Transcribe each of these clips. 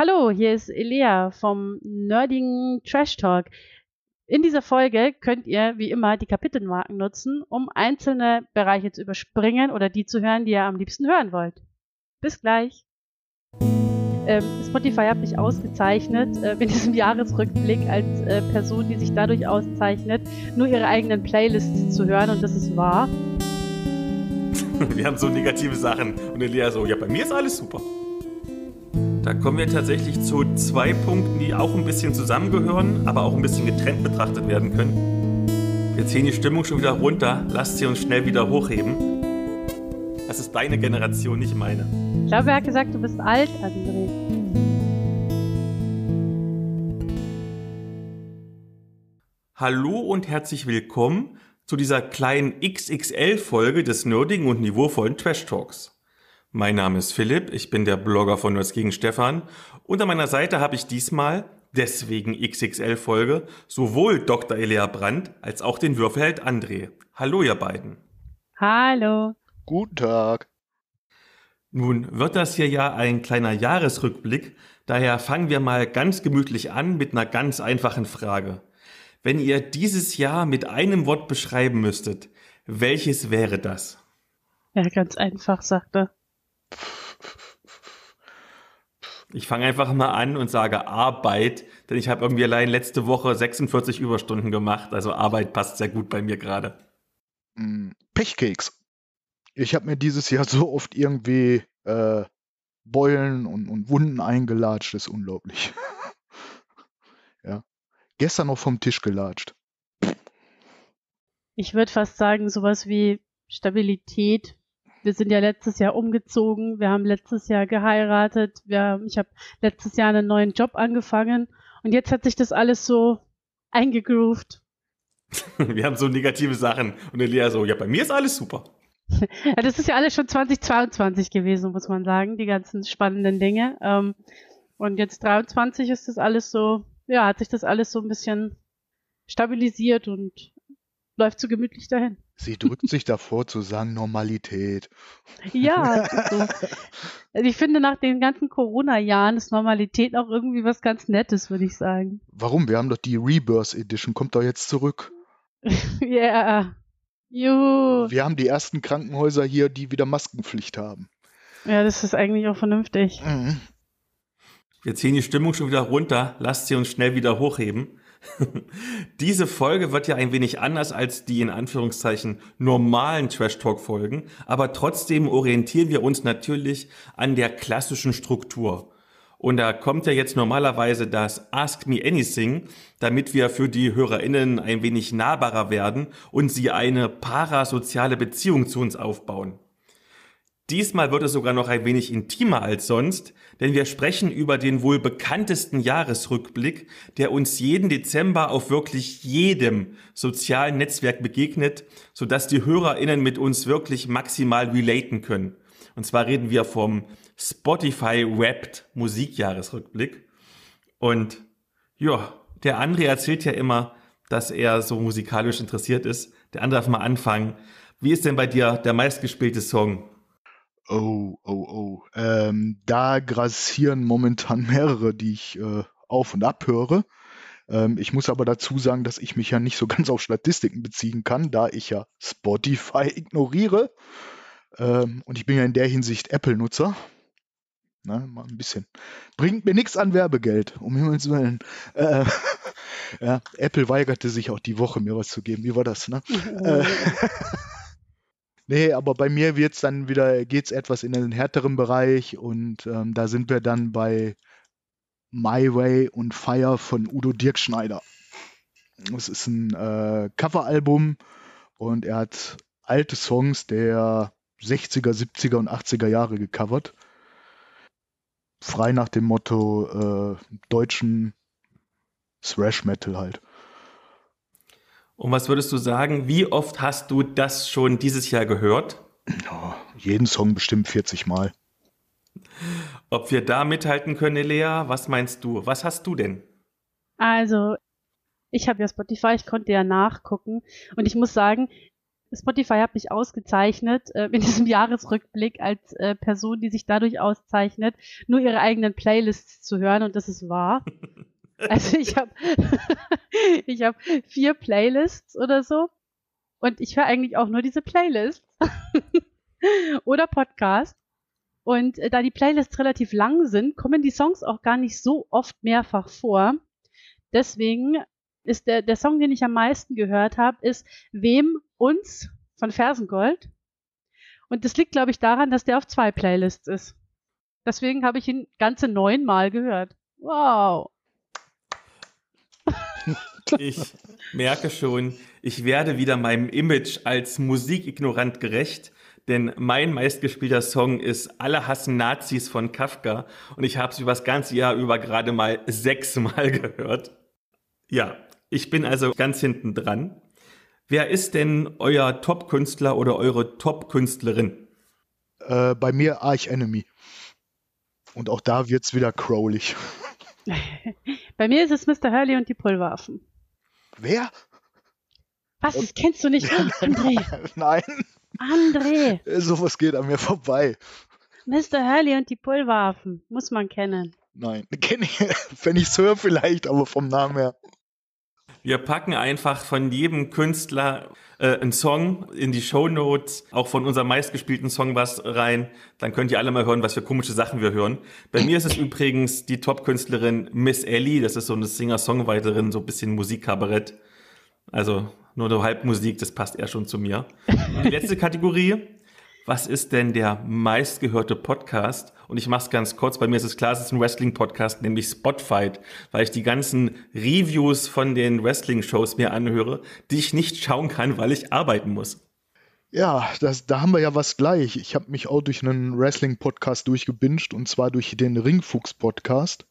Hallo, hier ist Elea vom nerdigen Trash Talk. In dieser Folge könnt ihr wie immer die Kapitelmarken nutzen, um einzelne Bereiche zu überspringen oder die zu hören, die ihr am liebsten hören wollt. Bis gleich. Ähm, Spotify hat mich ausgezeichnet äh, in diesem Jahresrückblick als äh, Person, die sich dadurch auszeichnet, nur ihre eigenen Playlists zu hören und das ist wahr. Wir haben so negative Sachen und Elia so, ja, bei mir ist alles super. Da kommen wir tatsächlich zu zwei Punkten, die auch ein bisschen zusammengehören, aber auch ein bisschen getrennt betrachtet werden können. Wir ziehen die Stimmung schon wieder runter, lasst sie uns schnell wieder hochheben. Das ist deine Generation, nicht meine. Ich glaube, er hat gesagt, du bist alt, André. Hallo und herzlich willkommen zu dieser kleinen XXL-Folge des nerdigen und niveauvollen Trash Talks. Mein Name ist Philipp, ich bin der Blogger von Nerds gegen Stefan und an meiner Seite habe ich diesmal, deswegen XXL-Folge, sowohl Dr. Elia Brandt als auch den Würfelheld André. Hallo ihr beiden. Hallo. Guten Tag. Nun wird das hier ja ein kleiner Jahresrückblick, daher fangen wir mal ganz gemütlich an mit einer ganz einfachen Frage. Wenn ihr dieses Jahr mit einem Wort beschreiben müsstet, welches wäre das? Ja, ganz einfach, sagt er. Ich fange einfach mal an und sage Arbeit, denn ich habe irgendwie allein letzte Woche 46 Überstunden gemacht, also Arbeit passt sehr gut bei mir gerade. Mm, Pechkeks. Ich habe mir dieses Jahr so oft irgendwie äh, Beulen und, und Wunden eingelatscht, das ist unglaublich. ja. Gestern noch vom Tisch gelatscht. Ich würde fast sagen, sowas wie Stabilität. Wir sind ja letztes Jahr umgezogen, wir haben letztes Jahr geheiratet, wir, ich habe letztes Jahr einen neuen Job angefangen und jetzt hat sich das alles so eingegroovt. Wir haben so negative Sachen und Elia so, ja, bei mir ist alles super. Ja, das ist ja alles schon 2022 gewesen, muss man sagen, die ganzen spannenden Dinge. Ähm, und jetzt 23 ist das alles so, ja, hat sich das alles so ein bisschen stabilisiert und läuft so gemütlich dahin. Sie drückt sich davor zu sagen Normalität. Ja, so. also ich finde nach den ganzen Corona-Jahren ist Normalität auch irgendwie was ganz Nettes, würde ich sagen. Warum? Wir haben doch die Rebirth Edition, kommt doch jetzt zurück. Ja, yeah. Juhu. Wir haben die ersten Krankenhäuser hier, die wieder Maskenpflicht haben. Ja, das ist eigentlich auch vernünftig. Mhm. Wir ziehen die Stimmung schon wieder runter, lasst sie uns schnell wieder hochheben. Diese Folge wird ja ein wenig anders als die in Anführungszeichen normalen Trash Talk Folgen, aber trotzdem orientieren wir uns natürlich an der klassischen Struktur. Und da kommt ja jetzt normalerweise das Ask Me Anything, damit wir für die HörerInnen ein wenig nahbarer werden und sie eine parasoziale Beziehung zu uns aufbauen. Diesmal wird es sogar noch ein wenig intimer als sonst, denn wir sprechen über den wohl bekanntesten Jahresrückblick, der uns jeden Dezember auf wirklich jedem sozialen Netzwerk begegnet, sodass die HörerInnen mit uns wirklich maximal relaten können. Und zwar reden wir vom Spotify Wrapped Musikjahresrückblick. Und ja, der André erzählt ja immer, dass er so musikalisch interessiert ist. Der andere darf mal anfangen. Wie ist denn bei dir der meistgespielte Song? Oh, oh, oh. Ähm, da grassieren momentan mehrere, die ich äh, auf und ab höre. Ähm, ich muss aber dazu sagen, dass ich mich ja nicht so ganz auf Statistiken beziehen kann, da ich ja Spotify ignoriere. Ähm, und ich bin ja in der Hinsicht Apple-Nutzer. Ne, mal ein bisschen. Bringt mir nichts an Werbegeld, um Himmels Willen. Äh, ja, Apple weigerte sich auch die Woche, mir was zu geben. Wie war das, ne? äh, nee, aber bei mir wird's dann wieder, geht's etwas in den härteren Bereich und ähm, da sind wir dann bei My Way und Fire von Udo Dirkschneider. Das ist ein äh, Coveralbum und er hat alte Songs der 60er, 70er und 80er Jahre gecovert frei nach dem Motto äh, deutschen Thrash Metal halt. Und was würdest du sagen, wie oft hast du das schon dieses Jahr gehört? Ja, jeden Song bestimmt 40 Mal. Ob wir da mithalten können, Lea, was meinst du? Was hast du denn? Also, ich habe ja Spotify, ich konnte ja nachgucken und ich muss sagen, Spotify hat mich ausgezeichnet äh, in diesem Jahresrückblick als äh, Person, die sich dadurch auszeichnet, nur ihre eigenen Playlists zu hören und das ist wahr. Also ich habe ich habe vier Playlists oder so und ich höre eigentlich auch nur diese Playlists oder Podcasts. Und äh, da die Playlists relativ lang sind, kommen die Songs auch gar nicht so oft mehrfach vor. Deswegen ist der, der Song, den ich am meisten gehört habe, ist Wem uns von Fersengold. Und das liegt, glaube ich, daran, dass der auf zwei Playlists ist. Deswegen habe ich ihn ganze neunmal gehört. Wow. Ich merke schon, ich werde wieder meinem Image als Musikignorant gerecht, denn mein meistgespielter Song ist Alle hassen Nazis von Kafka und ich habe es über das ganze Jahr über gerade mal sechsmal gehört. Ja, ich bin also ganz hinten dran. Wer ist denn euer Top-Künstler oder eure Top-Künstlerin? Äh, bei mir Arch Enemy. Und auch da wird's wieder crowlig. Bei mir ist es Mr. Hurley und die Pulverwaffen. Wer? Was, das kennst du nicht? André. Nein. André. Sowas geht an mir vorbei. Mr. Hurley und die Pulverwaffen. Muss man kennen. Nein, kenne ich, wenn ich es höre vielleicht, aber vom Namen her. Wir packen einfach von jedem Künstler äh, einen Song in die Show Notes, auch von unserem meistgespielten Song was rein. Dann könnt ihr alle mal hören, was für komische Sachen wir hören. Bei mir ist es übrigens die Top-Künstlerin Miss Ellie. Das ist so eine Singer-Songwriterin, so ein bisschen Musikkabarett. Also nur so Halbmusik, das passt eher schon zu mir. Und die letzte Kategorie was ist denn der meistgehörte Podcast? Und ich mache es ganz kurz, bei mir ist es klar, es ist ein Wrestling-Podcast, nämlich Spotfight, weil ich die ganzen Reviews von den Wrestling-Shows mir anhöre, die ich nicht schauen kann, weil ich arbeiten muss. Ja, das, da haben wir ja was gleich. Ich habe mich auch durch einen Wrestling-Podcast durchgebinged und zwar durch den Ringfuchs-Podcast.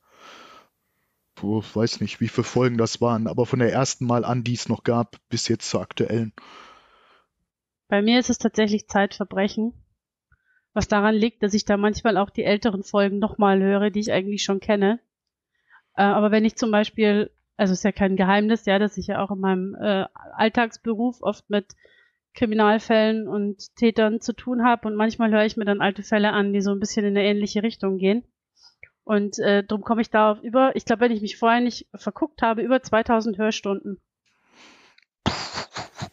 Ich weiß nicht, wie viele Folgen das waren, aber von der ersten Mal an, die es noch gab, bis jetzt zur aktuellen. Bei mir ist es tatsächlich Zeitverbrechen, was daran liegt, dass ich da manchmal auch die älteren Folgen nochmal höre, die ich eigentlich schon kenne. Äh, aber wenn ich zum Beispiel, also ist ja kein Geheimnis, ja, dass ich ja auch in meinem äh, Alltagsberuf oft mit Kriminalfällen und Tätern zu tun habe und manchmal höre ich mir dann alte Fälle an, die so ein bisschen in eine ähnliche Richtung gehen. Und äh, darum komme ich da auf über, ich glaube, wenn ich mich vorher nicht verguckt habe, über 2000 Hörstunden.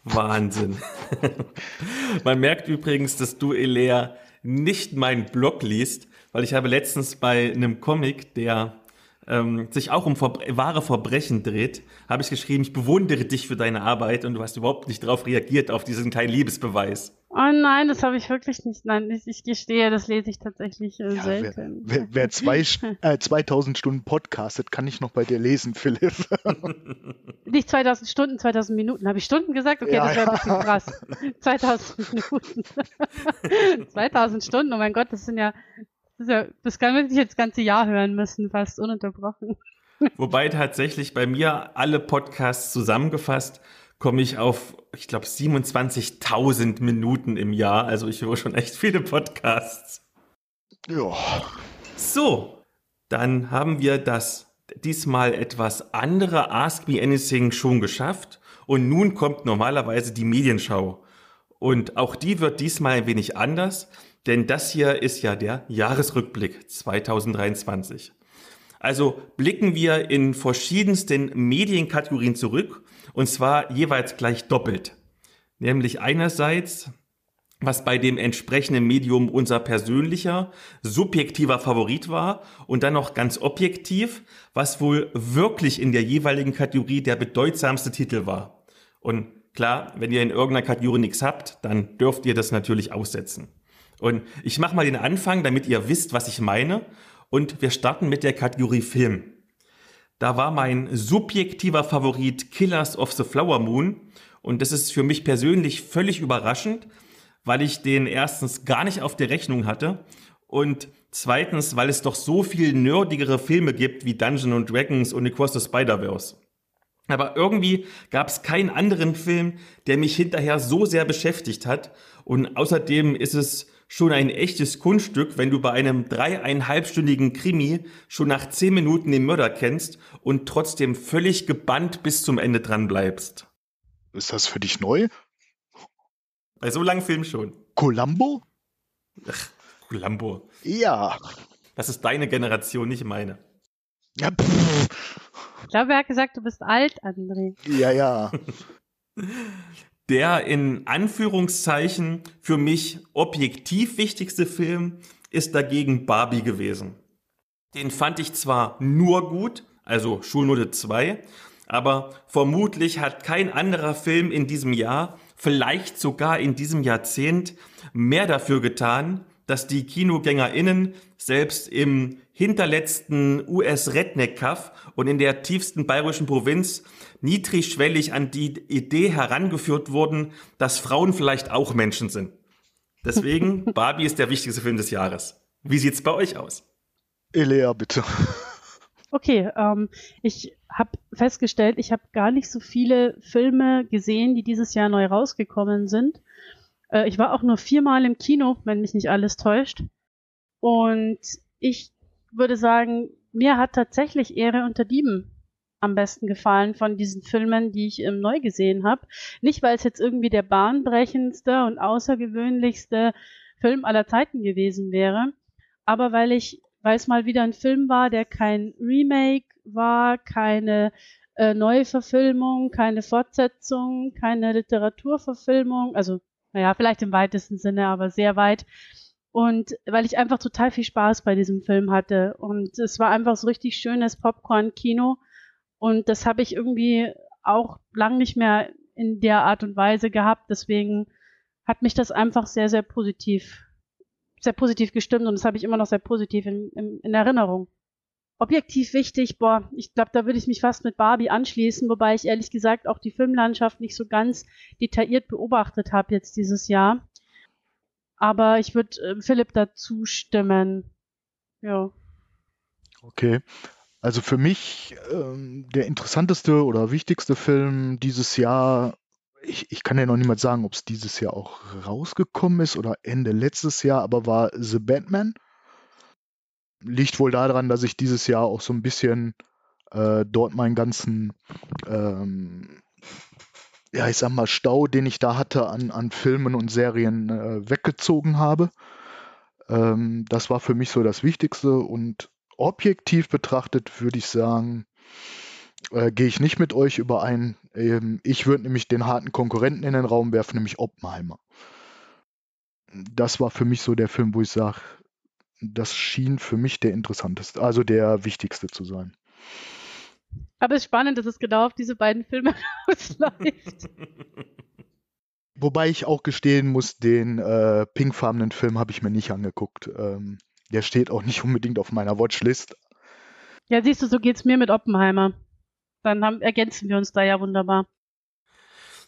Wahnsinn. Man merkt übrigens, dass du, Elea, nicht meinen Blog liest, weil ich habe letztens bei einem Comic, der ähm, sich auch um Verbre wahre Verbrechen dreht, habe ich geschrieben, ich bewundere dich für deine Arbeit und du hast überhaupt nicht darauf reagiert, auf diesen kleinen Liebesbeweis. Oh nein, das habe ich wirklich nicht. Nein, ich, ich, gestehe, das lese ich tatsächlich äh, ja, selten. Wer, wer, wer zwei, äh, 2000 Stunden podcastet, kann ich noch bei dir lesen, Philipp. nicht 2000 Stunden, 2000 Minuten. Habe ich Stunden gesagt? Okay, ja, das wäre ein bisschen krass. 2000 Minuten. 2000 Stunden, oh mein Gott, das sind ja, das, ja, das kann man sich jetzt das ganze Jahr hören müssen, fast ununterbrochen. Wobei tatsächlich bei mir alle Podcasts zusammengefasst komme ich auf, ich glaube, 27.000 Minuten im Jahr. Also ich höre schon echt viele Podcasts. Ja. So, dann haben wir das diesmal etwas andere Ask Me Anything schon geschafft. Und nun kommt normalerweise die Medienschau. Und auch die wird diesmal ein wenig anders, denn das hier ist ja der Jahresrückblick 2023. Also blicken wir in verschiedensten Medienkategorien zurück und zwar jeweils gleich doppelt. Nämlich einerseits, was bei dem entsprechenden Medium unser persönlicher, subjektiver Favorit war und dann noch ganz objektiv, was wohl wirklich in der jeweiligen Kategorie der bedeutsamste Titel war. Und klar, wenn ihr in irgendeiner Kategorie nichts habt, dann dürft ihr das natürlich aussetzen. Und ich mache mal den Anfang, damit ihr wisst, was ich meine. Und wir starten mit der Kategorie Film. Da war mein subjektiver Favorit Killers of the Flower Moon. Und das ist für mich persönlich völlig überraschend, weil ich den erstens gar nicht auf der Rechnung hatte und zweitens, weil es doch so viel nerdigere Filme gibt wie Dungeons and Dragons und Across the Spider-Verse. Aber irgendwie gab es keinen anderen Film, der mich hinterher so sehr beschäftigt hat. Und außerdem ist es schon ein echtes Kunststück, wenn du bei einem dreieinhalbstündigen Krimi schon nach zehn Minuten den Mörder kennst und trotzdem völlig gebannt bis zum Ende dran bleibst. Ist das für dich neu? Bei so langen Filmen schon. Columbo? Ach, Columbo. Ja. Das ist deine Generation, nicht meine. Ja, pff. Ich glaube, er hat gesagt, du bist alt, André. ja, ja. Der in Anführungszeichen für mich objektiv wichtigste Film ist dagegen Barbie gewesen. Den fand ich zwar nur gut, also Schulnote 2, aber vermutlich hat kein anderer Film in diesem Jahr, vielleicht sogar in diesem Jahrzehnt, mehr dafür getan, dass die KinogängerInnen selbst im hinterletzten US-Redneck-Kaff und in der tiefsten bayerischen Provinz niedrigschwellig an die Idee herangeführt wurden, dass Frauen vielleicht auch Menschen sind. Deswegen, Barbie ist der wichtigste Film des Jahres. Wie sieht's bei euch aus? Elea, bitte. Okay, ähm, ich habe festgestellt, ich habe gar nicht so viele Filme gesehen, die dieses Jahr neu rausgekommen sind. Äh, ich war auch nur viermal im Kino, wenn mich nicht alles täuscht. Und ich würde sagen, mir hat tatsächlich Ehre unter Dieben am besten gefallen von diesen Filmen, die ich ähm, neu gesehen habe. Nicht, weil es jetzt irgendwie der bahnbrechendste und außergewöhnlichste Film aller Zeiten gewesen wäre, aber weil ich, weil es mal wieder ein Film war, der kein Remake war, keine äh, Neuverfilmung, keine Fortsetzung, keine Literaturverfilmung, also naja, vielleicht im weitesten Sinne, aber sehr weit. Und weil ich einfach total viel Spaß bei diesem Film hatte. Und es war einfach so richtig schönes Popcorn-Kino. Und das habe ich irgendwie auch lang nicht mehr in der Art und Weise gehabt. Deswegen hat mich das einfach sehr, sehr positiv, sehr positiv gestimmt und das habe ich immer noch sehr positiv in, in, in Erinnerung. Objektiv wichtig, boah, ich glaube, da würde ich mich fast mit Barbie anschließen, wobei ich ehrlich gesagt auch die Filmlandschaft nicht so ganz detailliert beobachtet habe jetzt dieses Jahr. Aber ich würde äh, Philipp dazu stimmen. Ja. Okay. Also für mich ähm, der interessanteste oder wichtigste Film dieses Jahr, ich, ich kann ja noch niemand sagen, ob es dieses Jahr auch rausgekommen ist oder Ende letztes Jahr, aber war The Batman. Liegt wohl daran, dass ich dieses Jahr auch so ein bisschen äh, dort meinen ganzen, ähm, ja, ich sag mal, Stau, den ich da hatte an, an Filmen und Serien äh, weggezogen habe. Ähm, das war für mich so das Wichtigste und objektiv betrachtet würde ich sagen, äh, gehe ich nicht mit euch überein. Ähm, ich würde nämlich den harten Konkurrenten in den Raum werfen, nämlich Oppenheimer. Das war für mich so der Film, wo ich sage, das schien für mich der interessanteste, also der wichtigste zu sein. Aber es ist spannend, dass es genau auf diese beiden Filme ausläuft. Wobei ich auch gestehen muss, den äh, pinkfarbenen Film habe ich mir nicht angeguckt. Ähm, der steht auch nicht unbedingt auf meiner Watchlist. Ja, siehst du, so geht's mir mit Oppenheimer. Dann haben, ergänzen wir uns da ja wunderbar.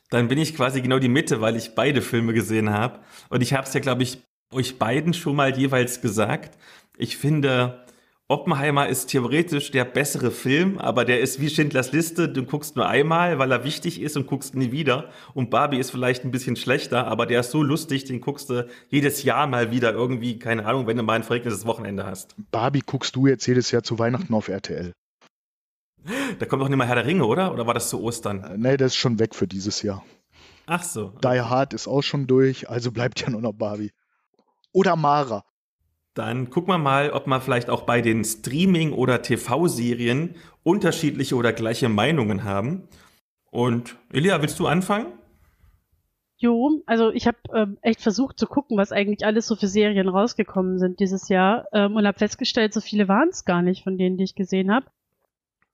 Dann bin ich quasi genau die Mitte, weil ich beide Filme gesehen habe. Und ich habe es ja, glaube ich, euch beiden schon mal jeweils gesagt. Ich finde, Oppenheimer ist theoretisch der bessere Film, aber der ist wie Schindlers Liste. Du guckst nur einmal, weil er wichtig ist und guckst nie wieder. Und Barbie ist vielleicht ein bisschen schlechter, aber der ist so lustig, den guckst du jedes Jahr mal wieder irgendwie, keine Ahnung, wenn du mal ein verregnetes Wochenende hast. Barbie guckst du jetzt jedes Jahr zu Weihnachten auf RTL. Da kommt doch nicht mal Herr der Ringe, oder? Oder war das zu Ostern? Äh, nee, das ist schon weg für dieses Jahr. Ach so. Die Hard ist auch schon durch, also bleibt ja nur noch Barbie. Oder Mara. Dann gucken wir mal, ob man vielleicht auch bei den Streaming- oder TV-Serien unterschiedliche oder gleiche Meinungen haben. Und Elia, willst du anfangen? Jo, also ich habe ähm, echt versucht zu gucken, was eigentlich alles so für Serien rausgekommen sind dieses Jahr ähm, und habe festgestellt, so viele waren es gar nicht von denen, die ich gesehen habe.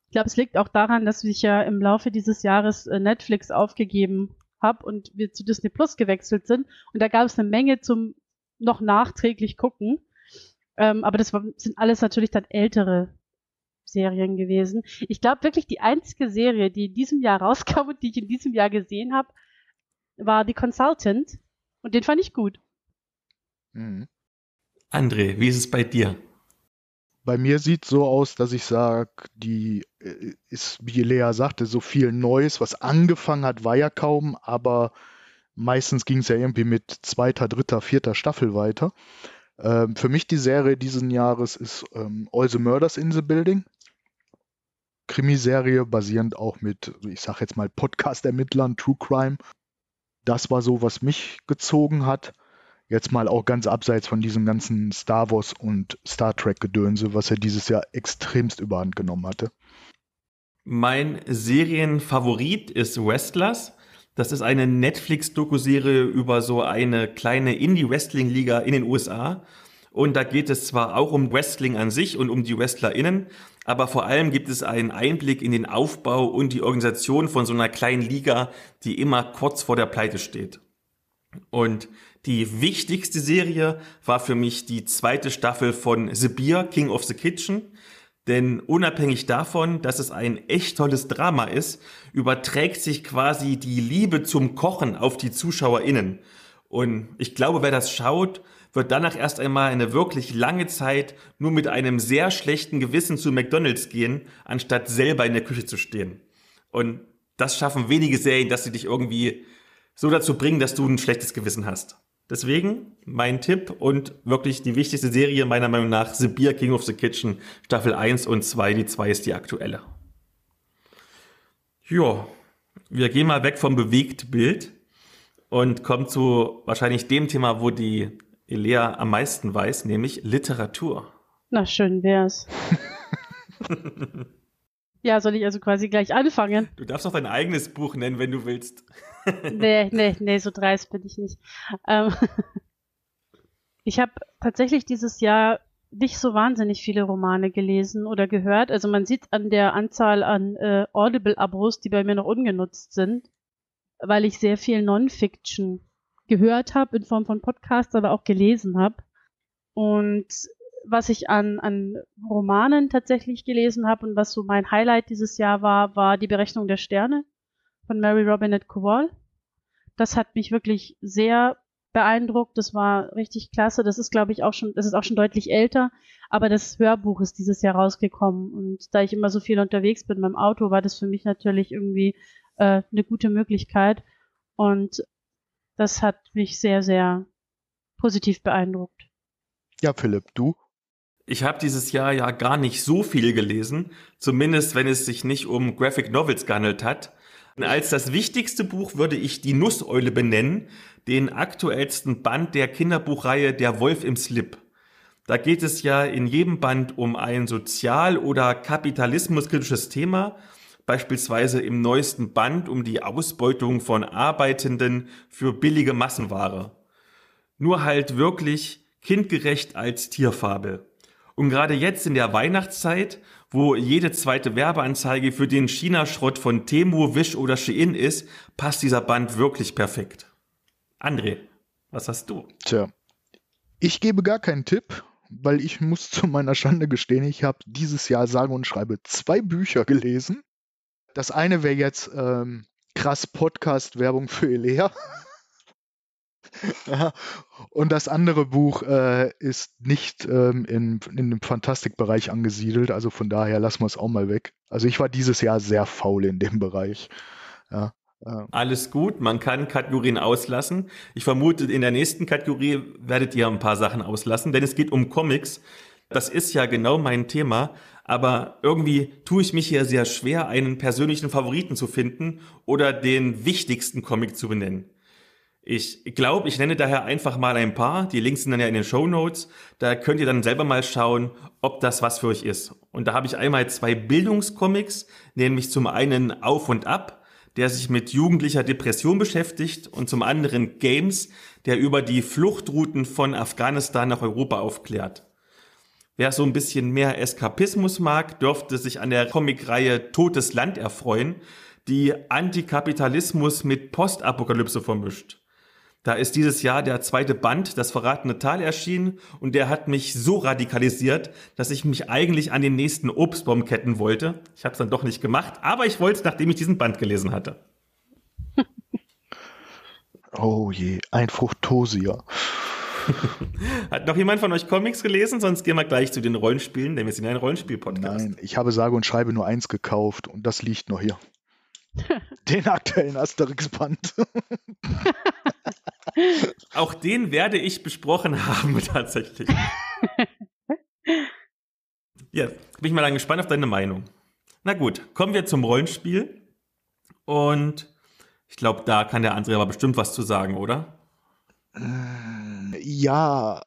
Ich glaube, es liegt auch daran, dass ich ja im Laufe dieses Jahres äh, Netflix aufgegeben habe und wir zu Disney Plus gewechselt sind und da gab es eine Menge zum noch nachträglich gucken. Ähm, aber das war, sind alles natürlich dann ältere Serien gewesen. Ich glaube wirklich, die einzige Serie, die in diesem Jahr rauskam und die ich in diesem Jahr gesehen habe, war The Consultant. Und den fand ich gut. Mhm. André, wie ist es bei dir? Bei mir sieht es so aus, dass ich sage, die äh, ist, wie Lea sagte, so viel Neues, was angefangen hat, war ja kaum, aber meistens ging es ja irgendwie mit zweiter, dritter, vierter Staffel weiter. Ähm, für mich die Serie diesen Jahres ist ähm, All the Murders in the Building. Krimiserie basierend auch mit, ich sag jetzt mal Podcast-Ermittlern, True Crime. das war so, was mich gezogen hat. Jetzt mal auch ganz abseits von diesem ganzen Star Wars und Star Trek Gedönse, was er dieses Jahr extremst überhand genommen hatte. Mein Serienfavorit ist Wrestlers. Das ist eine Netflix-Doku-Serie über so eine kleine Indie-Wrestling-Liga in den USA. Und da geht es zwar auch um Wrestling an sich und um die WrestlerInnen, aber vor allem gibt es einen Einblick in den Aufbau und die Organisation von so einer kleinen Liga, die immer kurz vor der Pleite steht. Und die wichtigste Serie war für mich die zweite Staffel von The Beer, King of the Kitchen. Denn unabhängig davon, dass es ein echt tolles Drama ist, überträgt sich quasi die Liebe zum Kochen auf die ZuschauerInnen. Und ich glaube, wer das schaut, wird danach erst einmal eine wirklich lange Zeit nur mit einem sehr schlechten Gewissen zu McDonalds gehen, anstatt selber in der Küche zu stehen. Und das schaffen wenige Serien, dass sie dich irgendwie so dazu bringen, dass du ein schlechtes Gewissen hast. Deswegen mein Tipp und wirklich die wichtigste Serie meiner Meinung nach, The Beer King of the Kitchen, Staffel 1 und 2. Die 2 ist die aktuelle. Ja, wir gehen mal weg vom Bewegtbild und kommen zu wahrscheinlich dem Thema, wo die Elea am meisten weiß, nämlich Literatur. Na, schön wär's. ja, soll ich also quasi gleich anfangen? Du darfst auch dein eigenes Buch nennen, wenn du willst. nee, nee, nee, so dreist bin ich nicht. Ähm, ich habe tatsächlich dieses Jahr nicht so wahnsinnig viele Romane gelesen oder gehört. Also man sieht an der Anzahl an äh, Audible-Abos, die bei mir noch ungenutzt sind, weil ich sehr viel Non-Fiction gehört habe in Form von Podcasts, aber auch gelesen habe. Und was ich an, an Romanen tatsächlich gelesen habe und was so mein Highlight dieses Jahr war, war die Berechnung der Sterne von Mary Robinette Kowal. Das hat mich wirklich sehr beeindruckt. Das war richtig klasse. Das ist, glaube ich, auch schon, das ist auch schon deutlich älter. Aber das Hörbuch ist dieses Jahr rausgekommen. Und da ich immer so viel unterwegs bin beim Auto, war das für mich natürlich irgendwie äh, eine gute Möglichkeit. Und das hat mich sehr, sehr positiv beeindruckt. Ja, Philipp, du? Ich habe dieses Jahr ja gar nicht so viel gelesen, zumindest wenn es sich nicht um Graphic Novels gehandelt hat. Als das wichtigste Buch würde ich die Nusseule benennen, den aktuellsten Band der Kinderbuchreihe Der Wolf im Slip. Da geht es ja in jedem Band um ein sozial- oder kapitalismuskritisches Thema, beispielsweise im neuesten Band um die Ausbeutung von Arbeitenden für billige Massenware. Nur halt wirklich kindgerecht als Tierfabel. Und gerade jetzt in der Weihnachtszeit, wo jede zweite Werbeanzeige für den China-Schrott von Temu, Wish oder Shein ist, passt dieser Band wirklich perfekt. André, was hast du? Tja, ich gebe gar keinen Tipp, weil ich muss zu meiner Schande gestehen, ich habe dieses Jahr sage und schreibe zwei Bücher gelesen. Das eine wäre jetzt ähm, krass Podcast-Werbung für Elea. ja, und das andere Buch äh, ist nicht ähm, in, in dem Fantastikbereich angesiedelt, also von daher lassen wir es auch mal weg. Also ich war dieses Jahr sehr faul in dem Bereich. Ja, äh. Alles gut, man kann Kategorien auslassen. Ich vermute, in der nächsten Kategorie werdet ihr ein paar Sachen auslassen, denn es geht um Comics. Das ist ja genau mein Thema, aber irgendwie tue ich mich hier sehr schwer, einen persönlichen Favoriten zu finden oder den wichtigsten Comic zu benennen. Ich glaube, ich nenne daher einfach mal ein paar. Die Links sind dann ja in den Show Notes. Da könnt ihr dann selber mal schauen, ob das was für euch ist. Und da habe ich einmal zwei Bildungscomics, nämlich zum einen Auf und Ab, der sich mit jugendlicher Depression beschäftigt, und zum anderen Games, der über die Fluchtrouten von Afghanistan nach Europa aufklärt. Wer so ein bisschen mehr Eskapismus mag, dürfte sich an der Comicreihe Totes Land erfreuen, die Antikapitalismus mit Postapokalypse vermischt. Da ist dieses Jahr der zweite Band, das verratene Tal, erschienen und der hat mich so radikalisiert, dass ich mich eigentlich an den nächsten Obstbaum ketten wollte. Ich habe es dann doch nicht gemacht, aber ich wollte es, nachdem ich diesen Band gelesen hatte. oh je, ein Fruchtosier. Hat noch jemand von euch Comics gelesen? Sonst gehen wir gleich zu den Rollenspielen, denn wir sind ja ein Rollenspiel-Podcast. Nein, ich habe sage und schreibe nur eins gekauft und das liegt noch hier. den aktuellen Asterix-Band. Auch den werde ich besprochen haben, tatsächlich. ja, bin ich mal dann gespannt auf deine Meinung. Na gut, kommen wir zum Rollenspiel. Und Ich glaube, da kann der André aber bestimmt was zu sagen, oder? Ja,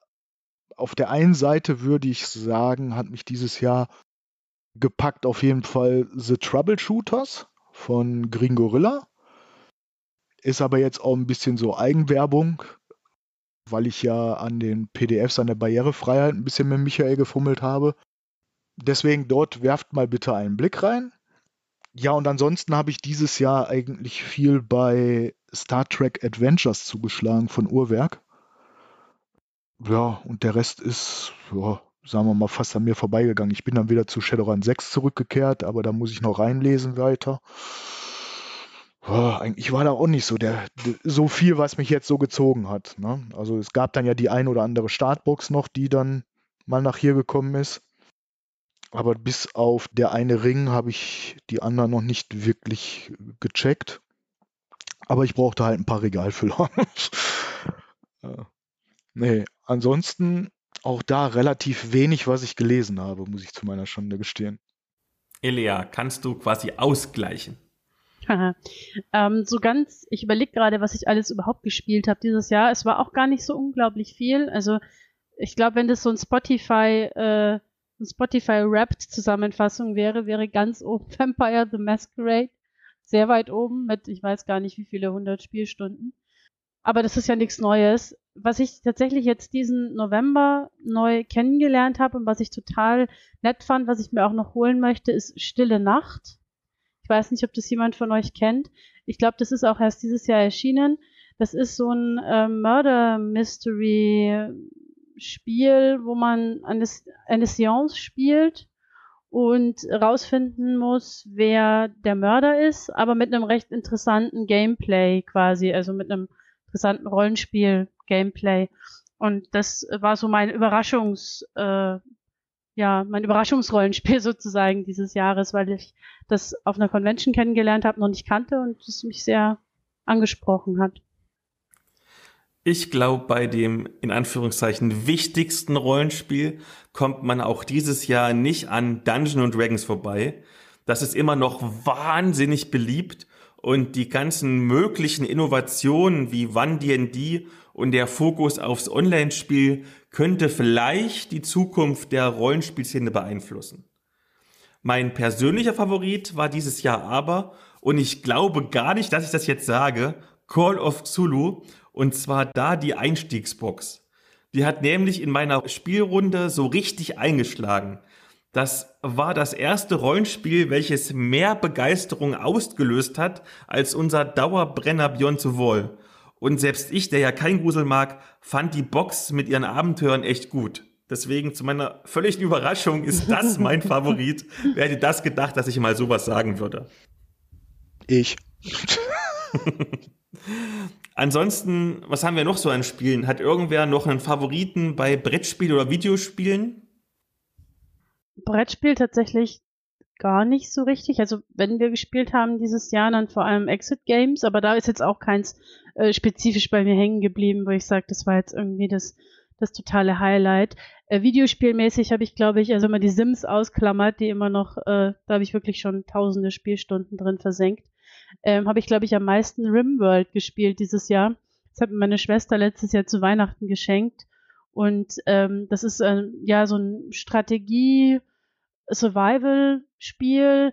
auf der einen Seite würde ich sagen, hat mich dieses Jahr gepackt auf jeden Fall The Troubleshooters von Green Gorilla. Ist aber jetzt auch ein bisschen so Eigenwerbung, weil ich ja an den PDFs an der Barrierefreiheit ein bisschen mit Michael gefummelt habe. Deswegen dort werft mal bitte einen Blick rein. Ja, und ansonsten habe ich dieses Jahr eigentlich viel bei Star Trek Adventures zugeschlagen von Uhrwerk. Ja, und der Rest ist, ja, sagen wir mal, fast an mir vorbeigegangen. Ich bin dann wieder zu Shadowrun 6 zurückgekehrt, aber da muss ich noch reinlesen weiter. Ja, eigentlich war da auch nicht so der, so viel, was mich jetzt so gezogen hat. Ne? Also es gab dann ja die ein oder andere Startbox noch, die dann mal nach hier gekommen ist. Aber bis auf der eine Ring habe ich die anderen noch nicht wirklich gecheckt. Aber ich brauchte halt ein paar Regalfüller. Nee, ansonsten auch da relativ wenig, was ich gelesen habe, muss ich zu meiner Schande gestehen. Elia, kannst du quasi ausgleichen? ähm, so ganz, ich überlege gerade, was ich alles überhaupt gespielt habe dieses Jahr. Es war auch gar nicht so unglaublich viel. Also ich glaube, wenn das so ein Spotify, äh, ein Spotify Wrapped Zusammenfassung wäre, wäre ganz oben Vampire the Masquerade. Sehr weit oben mit, ich weiß gar nicht wie viele hundert Spielstunden. Aber das ist ja nichts Neues. Was ich tatsächlich jetzt diesen November neu kennengelernt habe und was ich total nett fand, was ich mir auch noch holen möchte, ist Stille Nacht. Ich weiß nicht, ob das jemand von euch kennt. Ich glaube, das ist auch erst dieses Jahr erschienen. Das ist so ein äh, Murder Mystery Spiel, wo man eine, eine Seance spielt und rausfinden muss, wer der Mörder ist, aber mit einem recht interessanten Gameplay quasi, also mit einem interessanten Rollenspiel-Gameplay. Und das war so mein Überraschungs, äh, ja, mein Überraschungsrollenspiel sozusagen dieses Jahres, weil ich das auf einer Convention kennengelernt habe, noch nicht kannte und es mich sehr angesprochen hat. Ich glaube, bei dem in Anführungszeichen wichtigsten Rollenspiel kommt man auch dieses Jahr nicht an Dungeon and Dragons vorbei. Das ist immer noch wahnsinnig beliebt und die ganzen möglichen Innovationen wie One D&D und der Fokus aufs Online-Spiel könnte vielleicht die Zukunft der Rollenspielszene beeinflussen. Mein persönlicher Favorit war dieses Jahr aber, und ich glaube gar nicht, dass ich das jetzt sage, Call of Zulu, und zwar da die Einstiegsbox. Die hat nämlich in meiner Spielrunde so richtig eingeschlagen. Das war das erste Rollenspiel, welches mehr Begeisterung ausgelöst hat als unser Dauerbrenner Beyond the Wall. Und selbst ich, der ja kein Grusel mag, fand die Box mit ihren Abenteuern echt gut. Deswegen zu meiner völligen Überraschung ist das mein Favorit. Wer hätte das gedacht, dass ich mal sowas sagen würde? Ich. Ansonsten, was haben wir noch so an Spielen? Hat irgendwer noch einen Favoriten bei Brettspielen oder Videospielen? Brettspiel tatsächlich gar nicht so richtig. Also wenn wir gespielt haben dieses Jahr, dann vor allem Exit Games, aber da ist jetzt auch keins äh, spezifisch bei mir hängen geblieben, wo ich sage, das war jetzt irgendwie das, das totale Highlight. Äh, Videospielmäßig habe ich, glaube ich, also mal die Sims ausklammert, die immer noch, äh, da habe ich wirklich schon tausende Spielstunden drin versenkt. Ähm, habe ich, glaube ich, am meisten Rimworld gespielt dieses Jahr. Das hat mir meine Schwester letztes Jahr zu Weihnachten geschenkt. Und ähm, das ist äh, ja so ein Strategie- Survival-Spiel,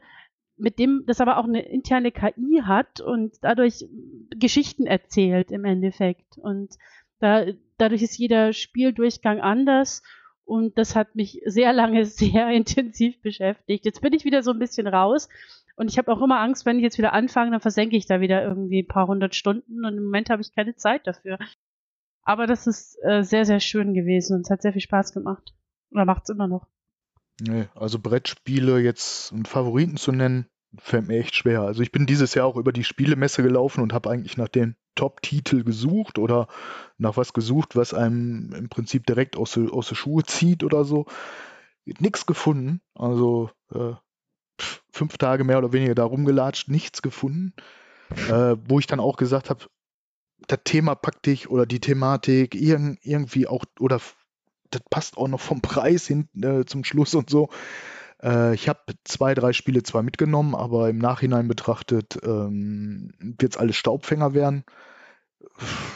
mit dem das aber auch eine interne KI hat und dadurch Geschichten erzählt im Endeffekt. Und da, dadurch ist jeder Spieldurchgang anders und das hat mich sehr lange sehr intensiv beschäftigt. Jetzt bin ich wieder so ein bisschen raus und ich habe auch immer Angst, wenn ich jetzt wieder anfange, dann versenke ich da wieder irgendwie ein paar hundert Stunden und im Moment habe ich keine Zeit dafür. Aber das ist äh, sehr, sehr schön gewesen und es hat sehr viel Spaß gemacht. Oder macht es immer noch. Nee, also Brettspiele jetzt einen Favoriten zu nennen, fällt mir echt schwer. Also ich bin dieses Jahr auch über die Spielemesse gelaufen und habe eigentlich nach den Top-Titel gesucht oder nach was gesucht, was einem im Prinzip direkt aus, aus der Schuhe zieht oder so. Nichts gefunden. Also äh, fünf Tage mehr oder weniger da rumgelatscht, nichts gefunden. Äh, wo ich dann auch gesagt habe, das Thema packt dich oder die Thematik irg irgendwie auch oder das passt auch noch vom Preis hinten äh, zum Schluss und so. Äh, ich habe zwei, drei Spiele zwar mitgenommen, aber im Nachhinein betrachtet ähm, wird es alles Staubfänger werden.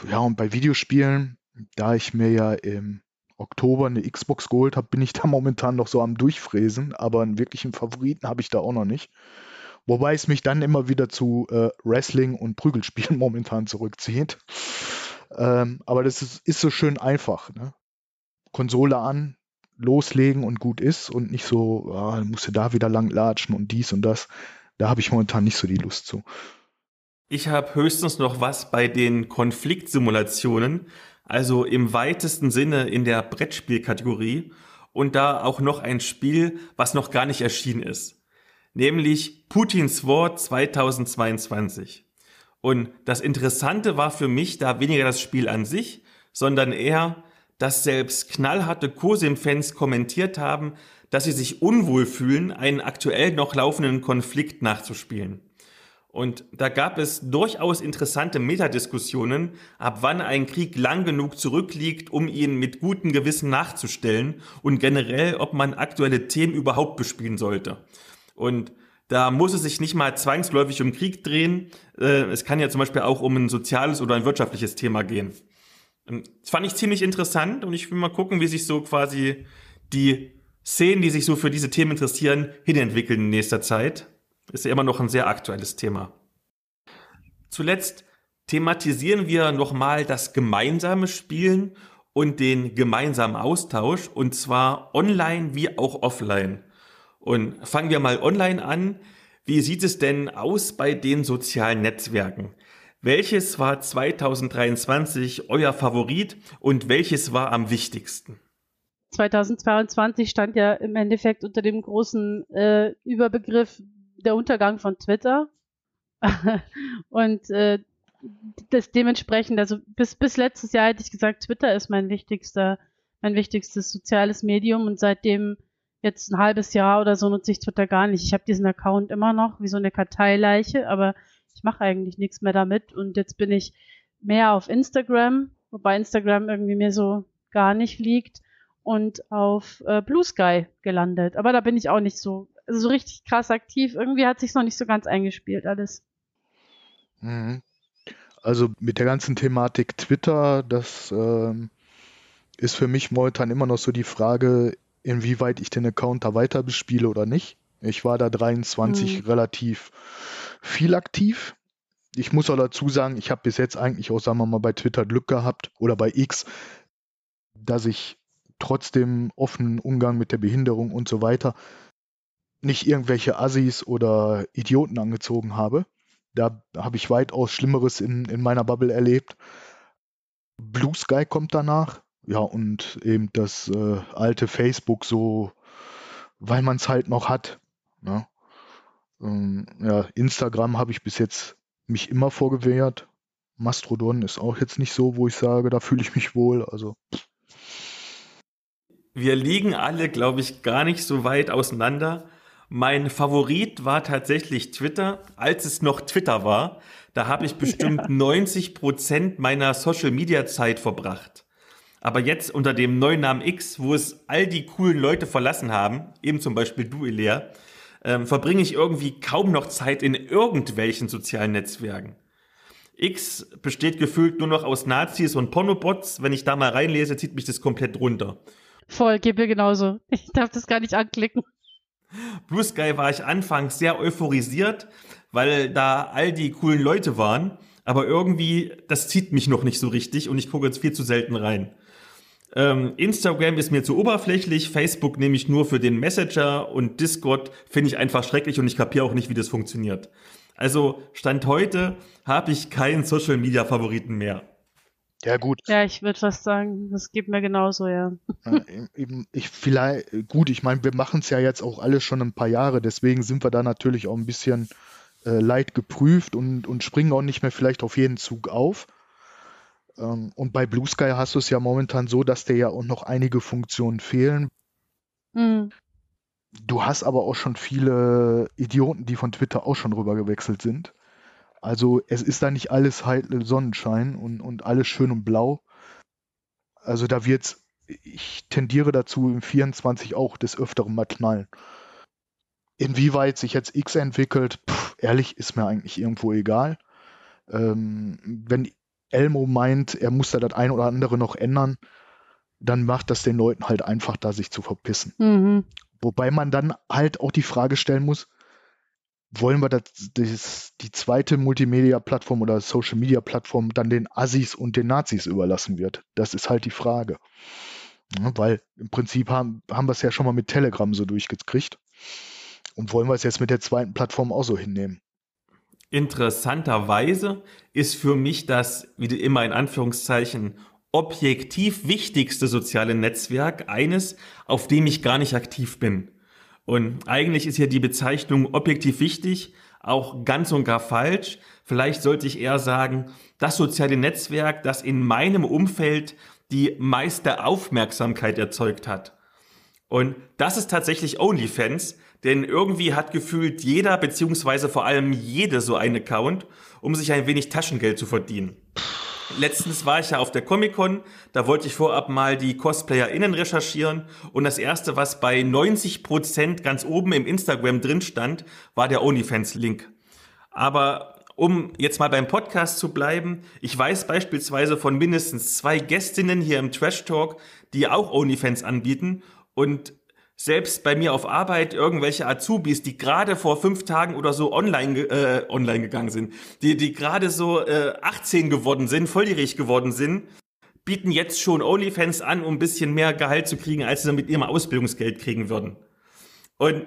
Ja, und bei Videospielen, da ich mir ja im Oktober eine Xbox geholt habe, bin ich da momentan noch so am Durchfräsen, aber einen wirklichen Favoriten habe ich da auch noch nicht. Wobei es mich dann immer wieder zu äh, Wrestling und Prügelspielen momentan zurückzieht. Ähm, aber das ist, ist, so schön einfach. Ne? Konsole an, loslegen und gut ist und nicht so, ah, musst du da wieder lang latschen und dies und das. Da habe ich momentan nicht so die Lust zu. Ich habe höchstens noch was bei den Konfliktsimulationen, also im weitesten Sinne in der Brettspielkategorie und da auch noch ein Spiel, was noch gar nicht erschienen ist, nämlich Putins War 2022. Und das Interessante war für mich da weniger das Spiel an sich, sondern eher, dass selbst knallharte COSIM-Fans kommentiert haben, dass sie sich unwohl fühlen, einen aktuell noch laufenden Konflikt nachzuspielen. Und da gab es durchaus interessante Metadiskussionen, ab wann ein Krieg lang genug zurückliegt, um ihn mit gutem Gewissen nachzustellen und generell, ob man aktuelle Themen überhaupt bespielen sollte. Und da muss es sich nicht mal zwangsläufig um Krieg drehen. Äh, es kann ja zum Beispiel auch um ein soziales oder ein wirtschaftliches Thema gehen. Ähm, das fand ich ziemlich interessant und ich will mal gucken, wie sich so quasi die Szenen, die sich so für diese Themen interessieren, hinentwickeln in nächster Zeit. Ist ja immer noch ein sehr aktuelles Thema. Zuletzt thematisieren wir nochmal das gemeinsame Spielen und den gemeinsamen Austausch und zwar online wie auch offline. Und fangen wir mal online an. Wie sieht es denn aus bei den sozialen Netzwerken? Welches war 2023 euer Favorit und welches war am wichtigsten? 2022 stand ja im Endeffekt unter dem großen äh, Überbegriff der Untergang von Twitter. und äh, das dementsprechend, also bis, bis letztes Jahr hätte ich gesagt, Twitter ist mein wichtigster, mein wichtigstes soziales Medium und seitdem jetzt ein halbes Jahr oder so nutze ich Twitter gar nicht. Ich habe diesen Account immer noch wie so eine Karteileiche, aber ich mache eigentlich nichts mehr damit und jetzt bin ich mehr auf Instagram, wobei Instagram irgendwie mir so gar nicht liegt und auf äh, Blue Sky gelandet. Aber da bin ich auch nicht so, also so richtig krass aktiv. Irgendwie hat sich noch nicht so ganz eingespielt alles. Mhm. Also mit der ganzen Thematik Twitter, das ähm, ist für mich momentan immer noch so die Frage, inwieweit ich den Account da weiter bespiele oder nicht. Ich war da 23 mhm. relativ viel aktiv. Ich muss auch dazu sagen, ich habe bis jetzt eigentlich auch, sagen wir mal, bei Twitter Glück gehabt oder bei X, dass ich trotzdem offenen Umgang mit der Behinderung und so weiter nicht irgendwelche Assis oder Idioten angezogen habe. Da habe ich weitaus Schlimmeres in, in meiner Bubble erlebt. Blue Sky kommt danach. Ja, und eben das äh, alte Facebook so, weil man es halt noch hat. Ne? Ähm, ja, Instagram habe ich bis jetzt mich immer vorgewehrt. Mastrodon ist auch jetzt nicht so, wo ich sage, da fühle ich mich wohl. Also. Wir liegen alle, glaube ich, gar nicht so weit auseinander. Mein Favorit war tatsächlich Twitter, als es noch Twitter war. Da habe ich bestimmt ja. 90 Prozent meiner Social Media Zeit verbracht. Aber jetzt unter dem neuen Namen X, wo es all die coolen Leute verlassen haben, eben zum Beispiel du, Elea, ähm, verbringe ich irgendwie kaum noch Zeit in irgendwelchen sozialen Netzwerken. X besteht gefühlt nur noch aus Nazis und Pornobots. Wenn ich da mal reinlese, zieht mich das komplett runter. Voll, geht mir genauso. Ich darf das gar nicht anklicken. Blue Sky war ich anfangs sehr euphorisiert, weil da all die coolen Leute waren. Aber irgendwie, das zieht mich noch nicht so richtig und ich gucke jetzt viel zu selten rein. Ähm, Instagram ist mir zu oberflächlich, Facebook nehme ich nur für den Messenger und Discord finde ich einfach schrecklich und ich kapiere auch nicht, wie das funktioniert. Also Stand heute habe ich keinen Social Media Favoriten mehr. Ja, gut. Ja, ich würde fast sagen, das geht mir genauso, ja. ja eben, ich vielleicht, gut, ich meine, wir machen es ja jetzt auch alle schon ein paar Jahre, deswegen sind wir da natürlich auch ein bisschen äh, leid geprüft und, und springen auch nicht mehr vielleicht auf jeden Zug auf. Ähm, und bei Blue Sky hast du es ja momentan so, dass dir ja auch noch einige Funktionen fehlen. Mhm. Du hast aber auch schon viele Idioten, die von Twitter auch schon rüber gewechselt sind. Also es ist da nicht alles heitle Sonnenschein und, und alles schön und blau. Also da wird's, ich tendiere dazu im 24 auch des Öfteren mal knallen. inwieweit sich jetzt X entwickelt, pff, ehrlich, ist mir eigentlich irgendwo egal. Ähm, wenn Elmo meint, er muss da das ein oder andere noch ändern, dann macht das den Leuten halt einfach da, sich zu verpissen. Mhm. Wobei man dann halt auch die Frage stellen muss, wollen wir das, das, die zweite Multimedia-Plattform oder Social-Media-Plattform dann den Assis und den Nazis überlassen wird? Das ist halt die Frage. Ja, weil im Prinzip haben, haben wir es ja schon mal mit Telegram so durchgekriegt. Und wollen wir es jetzt mit der zweiten Plattform auch so hinnehmen? Interessanterweise ist für mich das, wie immer in Anführungszeichen, objektiv wichtigste soziale Netzwerk eines, auf dem ich gar nicht aktiv bin. Und eigentlich ist hier die Bezeichnung objektiv wichtig auch ganz und gar falsch. Vielleicht sollte ich eher sagen, das soziale Netzwerk, das in meinem Umfeld die meiste Aufmerksamkeit erzeugt hat. Und das ist tatsächlich OnlyFans, denn irgendwie hat gefühlt jeder beziehungsweise vor allem jede so einen Account, um sich ein wenig Taschengeld zu verdienen. Letztens war ich ja auf der Comic-Con, da wollte ich vorab mal die CosplayerInnen recherchieren und das erste, was bei 90 Prozent ganz oben im Instagram drin stand, war der OnlyFans-Link. Aber um jetzt mal beim Podcast zu bleiben, ich weiß beispielsweise von mindestens zwei Gästinnen hier im Trash Talk, die auch OnlyFans anbieten und selbst bei mir auf Arbeit irgendwelche Azubis, die gerade vor fünf Tagen oder so online, äh, online gegangen sind, die, die gerade so äh, 18 geworden sind, volljährig geworden sind, bieten jetzt schon OnlyFans an, um ein bisschen mehr Gehalt zu kriegen, als sie mit ihrem Ausbildungsgeld kriegen würden. Und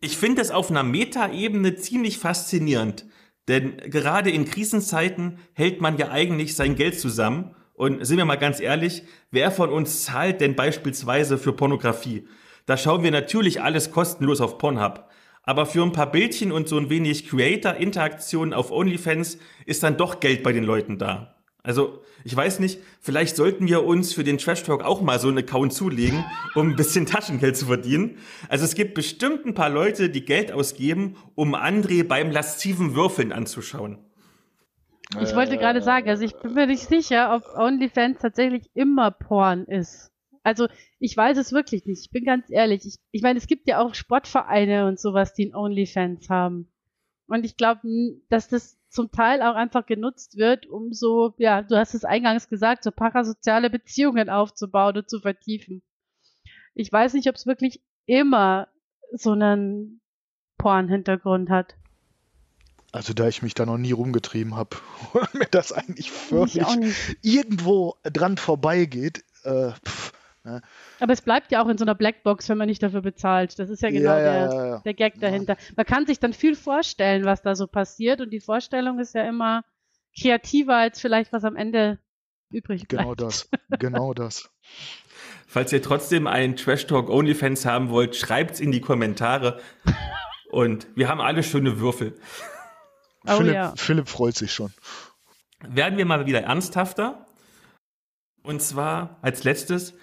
ich finde das auf einer Metaebene ziemlich faszinierend, denn gerade in Krisenzeiten hält man ja eigentlich sein Geld zusammen und sind wir mal ganz ehrlich, wer von uns zahlt denn beispielsweise für Pornografie? Da schauen wir natürlich alles kostenlos auf Pornhub. Aber für ein paar Bildchen und so ein wenig Creator-Interaktion auf OnlyFans ist dann doch Geld bei den Leuten da. Also, ich weiß nicht, vielleicht sollten wir uns für den Trash Talk auch mal so einen Account zulegen, um ein bisschen Taschengeld zu verdienen. Also es gibt bestimmt ein paar Leute, die Geld ausgeben, um André beim lasziven Würfeln anzuschauen. Ich wollte gerade sagen, also ich bin mir nicht sicher, ob OnlyFans tatsächlich immer Porn ist. Also ich weiß es wirklich nicht. Ich bin ganz ehrlich. Ich, ich meine, es gibt ja auch Sportvereine und sowas, die ein OnlyFans haben. Und ich glaube, dass das zum Teil auch einfach genutzt wird, um so, ja, du hast es eingangs gesagt, so parasoziale Beziehungen aufzubauen und zu vertiefen. Ich weiß nicht, ob es wirklich immer so einen Porn-Hintergrund hat. Also da ich mich da noch nie rumgetrieben habe und mir das eigentlich wirklich irgendwo dran vorbeigeht. Äh, pff, ne? Aber es bleibt ja auch in so einer Blackbox, wenn man nicht dafür bezahlt. Das ist ja genau ja, der, ja, der Gag dahinter. Man kann sich dann viel vorstellen, was da so passiert und die Vorstellung ist ja immer kreativer als vielleicht was am Ende übrig genau bleibt. Genau das, genau das. Falls ihr trotzdem einen Trash Talk OnlyFans haben wollt, schreibt's in die Kommentare. Und wir haben alle schöne Würfel. Oh, Philipp, ja. Philipp freut sich schon. Werden wir mal wieder ernsthafter. Und zwar als letztes,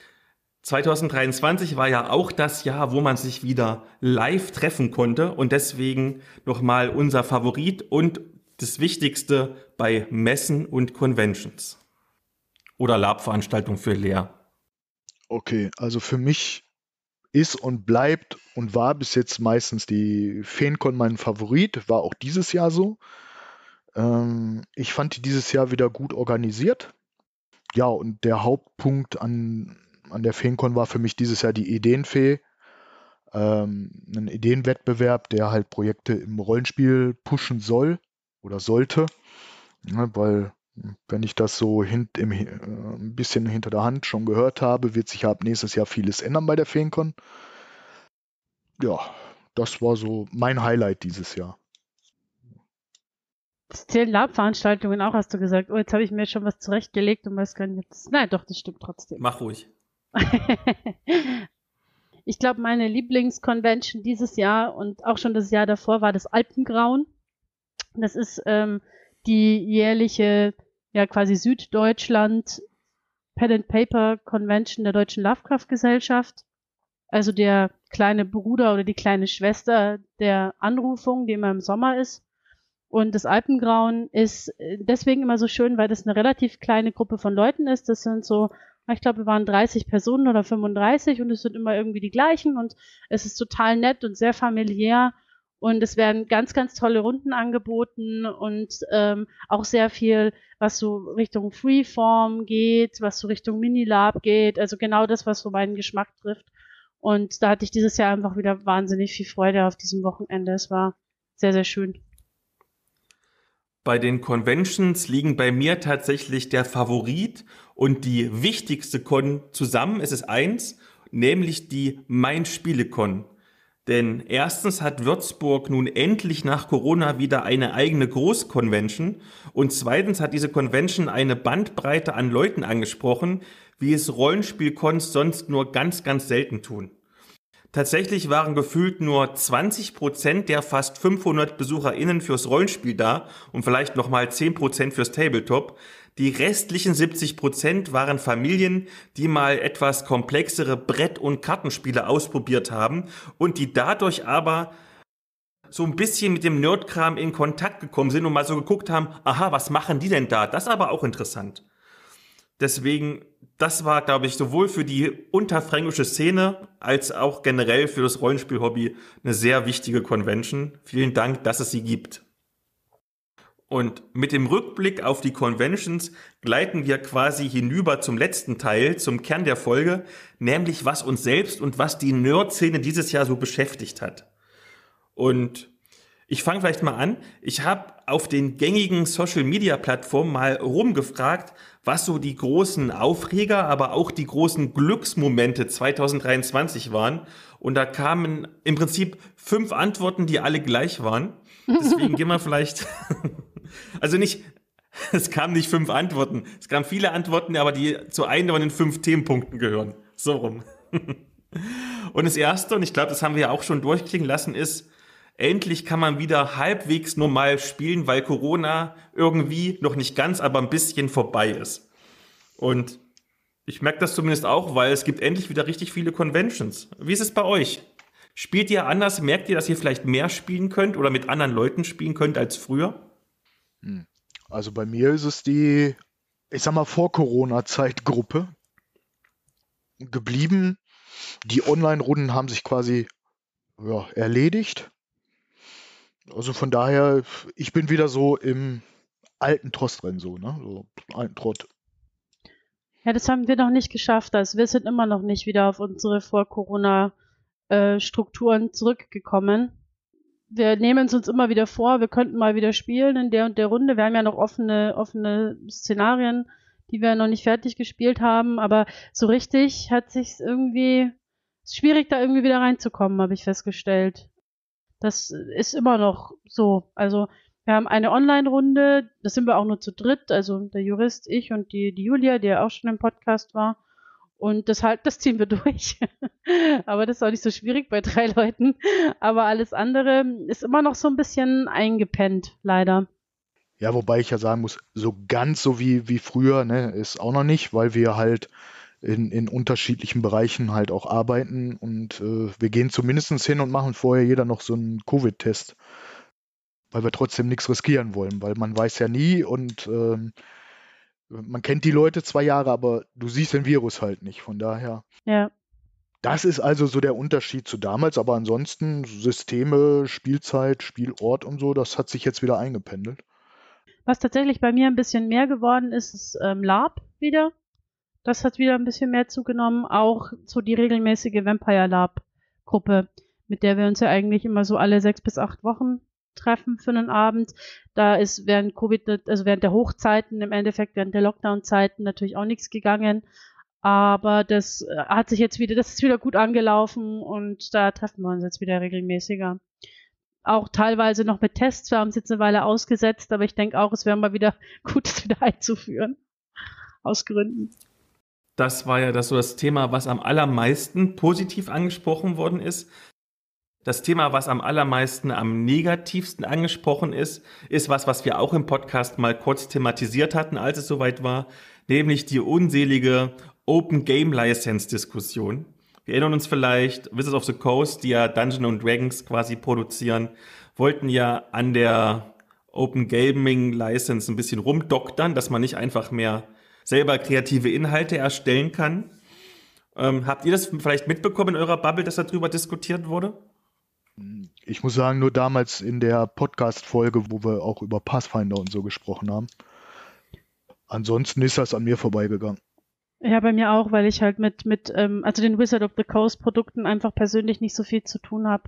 2023 war ja auch das Jahr, wo man sich wieder live treffen konnte und deswegen nochmal unser Favorit und das Wichtigste bei Messen und Conventions. Oder Lab-Veranstaltungen für Lehr. Okay, also für mich ist und bleibt und war bis jetzt meistens die FeenCon mein Favorit, war auch dieses Jahr so. Ähm, ich fand die dieses Jahr wieder gut organisiert. Ja, und der Hauptpunkt an, an der FeenCon war für mich dieses Jahr die Ideenfee. Ähm, ein Ideenwettbewerb, der halt Projekte im Rollenspiel pushen soll oder sollte. Ja, weil wenn ich das so hint, im, äh, ein bisschen hinter der Hand schon gehört habe, wird sich ab nächstes Jahr vieles ändern bei der Feencon. Ja, das war so mein Highlight dieses Jahr. Zählen Lab-Veranstaltungen auch, hast du gesagt. Oh, jetzt habe ich mir schon was zurechtgelegt und weiß gar nicht. Jetzt... Nein, doch, das stimmt trotzdem. Mach ruhig. ich glaube, meine Lieblingsconvention dieses Jahr und auch schon das Jahr davor war das Alpengrauen. Das ist ähm, die jährliche, ja quasi Süddeutschland Pen and Paper Convention der Deutschen Lovecraft Gesellschaft. Also der kleine Bruder oder die kleine Schwester der Anrufung, die immer im Sommer ist. Und das Alpengrauen ist deswegen immer so schön, weil das eine relativ kleine Gruppe von Leuten ist. Das sind so Ich glaube, wir waren 30 Personen oder 35 und es sind immer irgendwie die gleichen und es ist total nett und sehr familiär. Und es werden ganz, ganz tolle Runden angeboten und ähm, auch sehr viel, was so Richtung Freeform geht, was so Richtung Minilab geht. Also genau das, was so meinen Geschmack trifft. Und da hatte ich dieses Jahr einfach wieder wahnsinnig viel Freude auf diesem Wochenende. Es war sehr, sehr schön. Bei den Conventions liegen bei mir tatsächlich der Favorit und die wichtigste Con zusammen. Es ist eins, nämlich die Mein Spielecon. Denn erstens hat Würzburg nun endlich nach Corona wieder eine eigene Großconvention und zweitens hat diese Convention eine Bandbreite an Leuten angesprochen, wie es Rollenspielcons sonst nur ganz, ganz selten tun. Tatsächlich waren gefühlt nur 20 Prozent der fast 500 BesucherInnen fürs Rollenspiel da und vielleicht nochmal 10 Prozent fürs Tabletop. Die restlichen 70 Prozent waren Familien, die mal etwas komplexere Brett- und Kartenspiele ausprobiert haben und die dadurch aber so ein bisschen mit dem Nerdkram in Kontakt gekommen sind und mal so geguckt haben, aha, was machen die denn da? Das ist aber auch interessant. Deswegen, das war, glaube ich, sowohl für die unterfränkische Szene als auch generell für das Rollenspiel-Hobby eine sehr wichtige Convention. Vielen Dank, dass es sie gibt. Und mit dem Rückblick auf die Conventions gleiten wir quasi hinüber zum letzten Teil, zum Kern der Folge, nämlich was uns selbst und was die Nerd-Szene dieses Jahr so beschäftigt hat. Und ich fange vielleicht mal an. Ich habe auf den gängigen Social-Media-Plattformen mal rumgefragt, was so die großen Aufreger, aber auch die großen Glücksmomente 2023 waren. Und da kamen im Prinzip fünf Antworten, die alle gleich waren. Deswegen gehen wir vielleicht Also nicht, es kamen nicht fünf Antworten. Es kamen viele Antworten, aber die zu einem von den fünf Themenpunkten gehören. So rum. Und das erste, und ich glaube, das haben wir ja auch schon durchklingen lassen, ist, endlich kann man wieder halbwegs normal spielen, weil Corona irgendwie noch nicht ganz, aber ein bisschen vorbei ist. Und ich merke das zumindest auch, weil es gibt endlich wieder richtig viele Conventions. Wie ist es bei euch? Spielt ihr anders? Merkt ihr, dass ihr vielleicht mehr spielen könnt oder mit anderen Leuten spielen könnt als früher? Hm. Also bei mir ist es die, ich sag mal, Vor-Corona-Zeit-Gruppe geblieben. Die Online-Runden haben sich quasi ja, erledigt. Also von daher, ich bin wieder so im alten Trost drin, so, ne? So alten Trott. Ja, das haben wir noch nicht geschafft. Also wir sind immer noch nicht wieder auf unsere Vor-Corona-Strukturen äh, zurückgekommen wir nehmen es uns immer wieder vor, wir könnten mal wieder spielen in der und der Runde. Wir haben ja noch offene, offene Szenarien, die wir noch nicht fertig gespielt haben, aber so richtig hat sich irgendwie ist schwierig, da irgendwie wieder reinzukommen, habe ich festgestellt. Das ist immer noch so. Also wir haben eine Online-Runde, das sind wir auch nur zu dritt, also der Jurist, ich und die, die Julia, die ja auch schon im Podcast war. Und das halt, das ziehen wir durch. Aber das ist auch nicht so schwierig bei drei Leuten. Aber alles andere ist immer noch so ein bisschen eingepennt, leider. Ja, wobei ich ja sagen muss, so ganz so wie, wie früher, ne, ist auch noch nicht, weil wir halt in, in unterschiedlichen Bereichen halt auch arbeiten und äh, wir gehen zumindest hin und machen vorher jeder noch so einen Covid-Test, weil wir trotzdem nichts riskieren wollen, weil man weiß ja nie und ähm, man kennt die Leute zwei Jahre, aber du siehst den Virus halt nicht. Von daher. Ja. Das ist also so der Unterschied zu damals, aber ansonsten Systeme, Spielzeit, Spielort und so, das hat sich jetzt wieder eingependelt. Was tatsächlich bei mir ein bisschen mehr geworden ist, ist ähm, Lab wieder. Das hat wieder ein bisschen mehr zugenommen. Auch so die regelmäßige Vampire Lab Gruppe, mit der wir uns ja eigentlich immer so alle sechs bis acht Wochen treffen für einen Abend. Da ist während Covid, also während der Hochzeiten, im Endeffekt während der Lockdown-Zeiten natürlich auch nichts gegangen. Aber das äh, hat sich jetzt wieder, das ist wieder gut angelaufen und da treffen wir uns jetzt wieder regelmäßiger. Auch teilweise noch mit Tests. Wir haben es jetzt eine Weile ausgesetzt, aber ich denke auch, es wäre mal wieder gut, es wieder einzuführen. Aus Gründen. Das war ja das so das Thema, was am allermeisten positiv angesprochen worden ist. Das Thema, was am allermeisten, am negativsten angesprochen ist, ist was, was wir auch im Podcast mal kurz thematisiert hatten, als es soweit war, nämlich die unselige Open Game License Diskussion. Wir erinnern uns vielleicht, Wizards of the Coast, die ja Dungeons and Dragons quasi produzieren, wollten ja an der Open Gaming License ein bisschen rumdoktern, dass man nicht einfach mehr selber kreative Inhalte erstellen kann. Ähm, habt ihr das vielleicht mitbekommen in eurer Bubble, dass darüber diskutiert wurde? Ich muss sagen, nur damals in der Podcast-Folge, wo wir auch über Pathfinder und so gesprochen haben. Ansonsten ist das an mir vorbeigegangen. Ja, bei mir auch, weil ich halt mit, mit ähm, also den Wizard of the Coast Produkten einfach persönlich nicht so viel zu tun habe.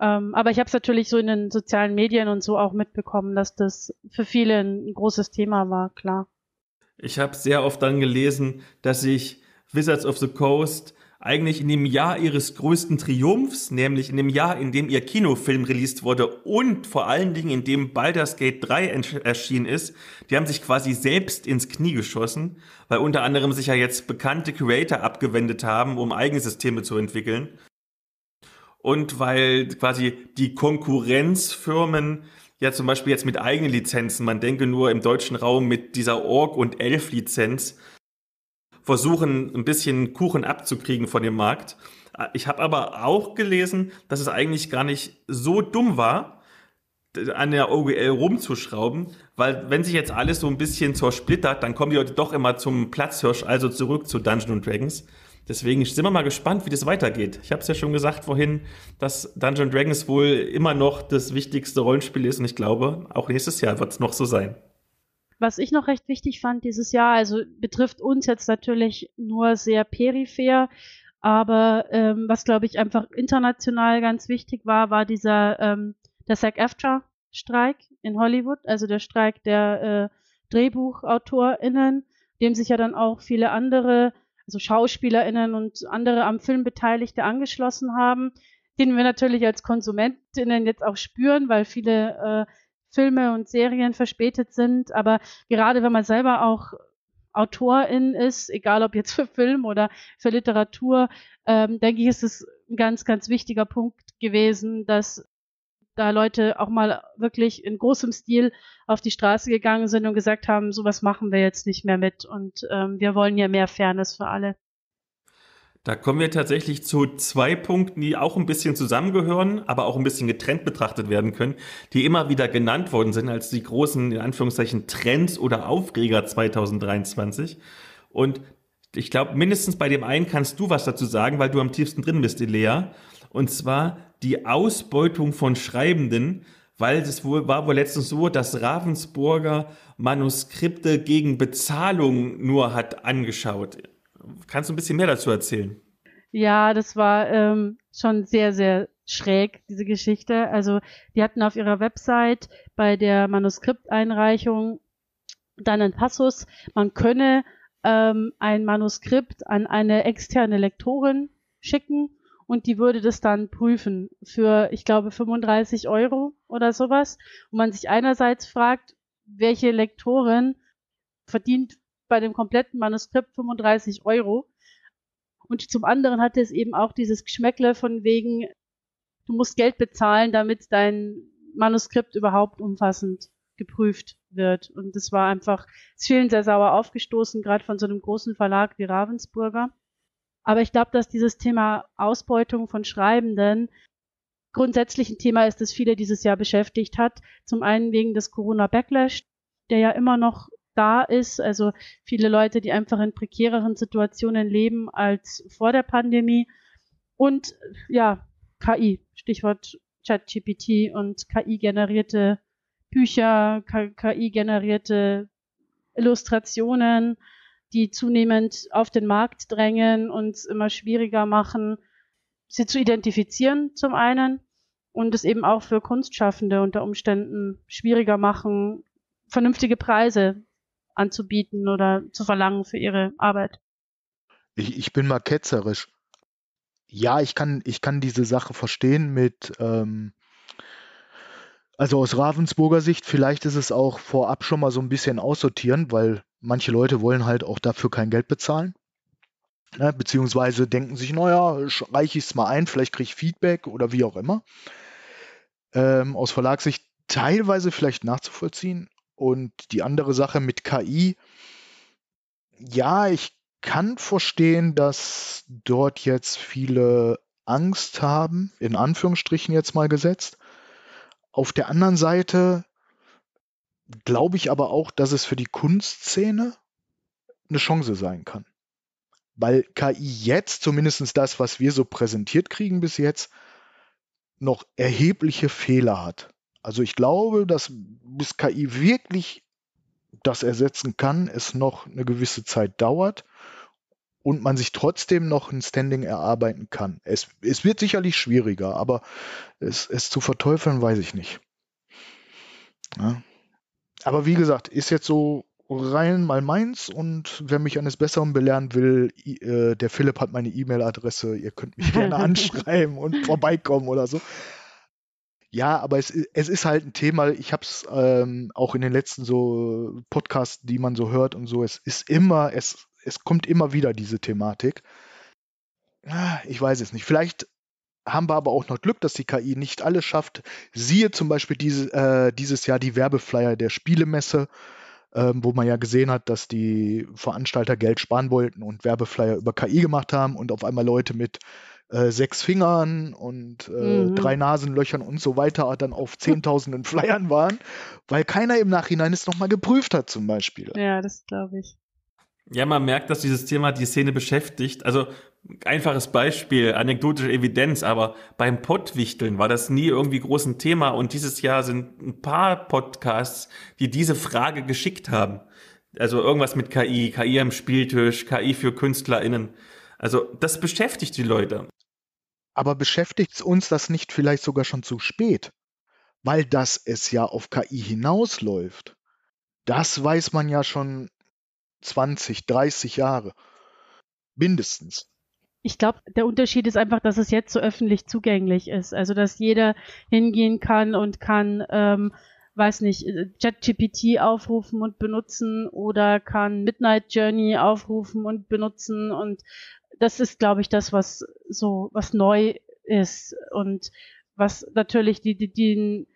Ähm, aber ich habe es natürlich so in den sozialen Medien und so auch mitbekommen, dass das für viele ein großes Thema war, klar. Ich habe sehr oft dann gelesen, dass sich Wizards of the Coast eigentlich in dem Jahr ihres größten Triumphs, nämlich in dem Jahr, in dem ihr Kinofilm released wurde und vor allen Dingen in dem Baldur's Gate 3 erschienen ist, die haben sich quasi selbst ins Knie geschossen, weil unter anderem sich ja jetzt bekannte Creator abgewendet haben, um eigene Systeme zu entwickeln. Und weil quasi die Konkurrenzfirmen ja zum Beispiel jetzt mit eigenen Lizenzen, man denke nur im deutschen Raum mit dieser Org- und Elf-Lizenz, versuchen, ein bisschen Kuchen abzukriegen von dem Markt. Ich habe aber auch gelesen, dass es eigentlich gar nicht so dumm war, an der OGL rumzuschrauben, weil wenn sich jetzt alles so ein bisschen zersplittert, dann kommen die Leute doch immer zum Platzhirsch, also zurück zu Dungeons Dragons. Deswegen sind wir mal gespannt, wie das weitergeht. Ich habe es ja schon gesagt vorhin, dass Dungeons Dragons wohl immer noch das wichtigste Rollenspiel ist und ich glaube, auch nächstes Jahr wird es noch so sein. Was ich noch recht wichtig fand dieses Jahr, also betrifft uns jetzt natürlich nur sehr peripher, aber ähm, was glaube ich einfach international ganz wichtig war, war dieser ähm, der SAG-AFTRA-Streik in Hollywood, also der Streik der äh, DrehbuchautorInnen, dem sich ja dann auch viele andere, also SchauspielerInnen und andere am Film Beteiligte angeschlossen haben, den wir natürlich als KonsumentInnen jetzt auch spüren, weil viele äh, Filme und Serien verspätet sind. Aber gerade wenn man selber auch Autorin ist, egal ob jetzt für Film oder für Literatur, ähm, denke ich, ist es ein ganz, ganz wichtiger Punkt gewesen, dass da Leute auch mal wirklich in großem Stil auf die Straße gegangen sind und gesagt haben, sowas machen wir jetzt nicht mehr mit und ähm, wir wollen ja mehr Fairness für alle. Da kommen wir tatsächlich zu zwei Punkten, die auch ein bisschen zusammengehören, aber auch ein bisschen getrennt betrachtet werden können, die immer wieder genannt worden sind als die großen, in Anführungszeichen, Trends oder Aufreger 2023. Und ich glaube, mindestens bei dem einen kannst du was dazu sagen, weil du am tiefsten drin bist, Elea. Und zwar die Ausbeutung von Schreibenden, weil es wohl war wohl letztens so, dass Ravensburger Manuskripte gegen Bezahlung nur hat angeschaut. Kannst du ein bisschen mehr dazu erzählen? Ja, das war ähm, schon sehr, sehr schräg, diese Geschichte. Also die hatten auf ihrer Website bei der Manuskripteinreichung dann einen Passus, man könne ähm, ein Manuskript an eine externe Lektorin schicken und die würde das dann prüfen für, ich glaube, 35 Euro oder sowas. Und man sich einerseits fragt, welche Lektorin verdient bei dem kompletten Manuskript 35 Euro. Und zum anderen hatte es eben auch dieses Geschmäckle von wegen, du musst Geld bezahlen, damit dein Manuskript überhaupt umfassend geprüft wird. Und das war einfach, es vielen sehr sauer aufgestoßen, gerade von so einem großen Verlag wie Ravensburger. Aber ich glaube, dass dieses Thema Ausbeutung von Schreibenden grundsätzlich ein Thema ist, das viele dieses Jahr beschäftigt hat. Zum einen wegen des Corona-Backlash, der ja immer noch da ist. Also viele Leute, die einfach in prekäreren Situationen leben als vor der Pandemie. Und ja, KI, Stichwort ChatGPT und KI-generierte Bücher, KI-generierte Illustrationen, die zunehmend auf den Markt drängen und es immer schwieriger machen, sie zu identifizieren zum einen und es eben auch für Kunstschaffende unter Umständen schwieriger machen, vernünftige Preise anzubieten oder zu verlangen für ihre Arbeit. Ich, ich bin mal ketzerisch. Ja, ich kann, ich kann diese Sache verstehen mit, ähm, also aus Ravensburger Sicht, vielleicht ist es auch vorab schon mal so ein bisschen aussortieren, weil manche Leute wollen halt auch dafür kein Geld bezahlen. Ne, beziehungsweise denken sich, naja, reiche ich es mal ein, vielleicht kriege ich Feedback oder wie auch immer. Ähm, aus Verlagssicht teilweise vielleicht nachzuvollziehen. Und die andere Sache mit KI, ja, ich kann verstehen, dass dort jetzt viele Angst haben, in Anführungsstrichen jetzt mal gesetzt. Auf der anderen Seite glaube ich aber auch, dass es für die Kunstszene eine Chance sein kann. Weil KI jetzt, zumindest das, was wir so präsentiert kriegen bis jetzt, noch erhebliche Fehler hat. Also ich glaube, dass bis KI wirklich das ersetzen kann, es noch eine gewisse Zeit dauert und man sich trotzdem noch ein Standing erarbeiten kann. Es, es wird sicherlich schwieriger, aber es, es zu verteufeln, weiß ich nicht. Ja. Aber wie gesagt, ist jetzt so rein mal meins und wer mich eines Besseren belehren will, äh, der Philipp hat meine E-Mail-Adresse, ihr könnt mich gerne anschreiben und vorbeikommen oder so. Ja, aber es, es ist halt ein Thema, ich habe es ähm, auch in den letzten so Podcasts, die man so hört und so, es ist immer, es, es kommt immer wieder diese Thematik. Ah, ich weiß es nicht. Vielleicht haben wir aber auch noch Glück, dass die KI nicht alles schafft. Siehe zum Beispiel diese, äh, dieses Jahr die Werbeflyer der Spielemesse, ähm, wo man ja gesehen hat, dass die Veranstalter Geld sparen wollten und Werbeflyer über KI gemacht haben und auf einmal Leute mit äh, sechs Fingern und äh, mhm. drei Nasenlöchern und so weiter dann auf zehntausenden Flyern waren, weil keiner im Nachhinein es nochmal geprüft hat zum Beispiel. Ja, das glaube ich. Ja, man merkt, dass dieses Thema die Szene beschäftigt. Also einfaches Beispiel, anekdotische Evidenz, aber beim Pottwichteln war das nie irgendwie groß ein Thema und dieses Jahr sind ein paar Podcasts, die diese Frage geschickt haben. Also irgendwas mit KI, KI am Spieltisch, KI für KünstlerInnen. Also das beschäftigt die Leute. Aber beschäftigt uns das nicht vielleicht sogar schon zu spät? Weil das es ja auf KI hinausläuft. Das weiß man ja schon 20, 30 Jahre. Mindestens. Ich glaube, der Unterschied ist einfach, dass es jetzt so öffentlich zugänglich ist. Also, dass jeder hingehen kann und kann, ähm, weiß nicht, ChatGPT aufrufen und benutzen oder kann Midnight Journey aufrufen und benutzen und das ist, glaube ich, das, was so, was neu ist und was natürlich die, die, die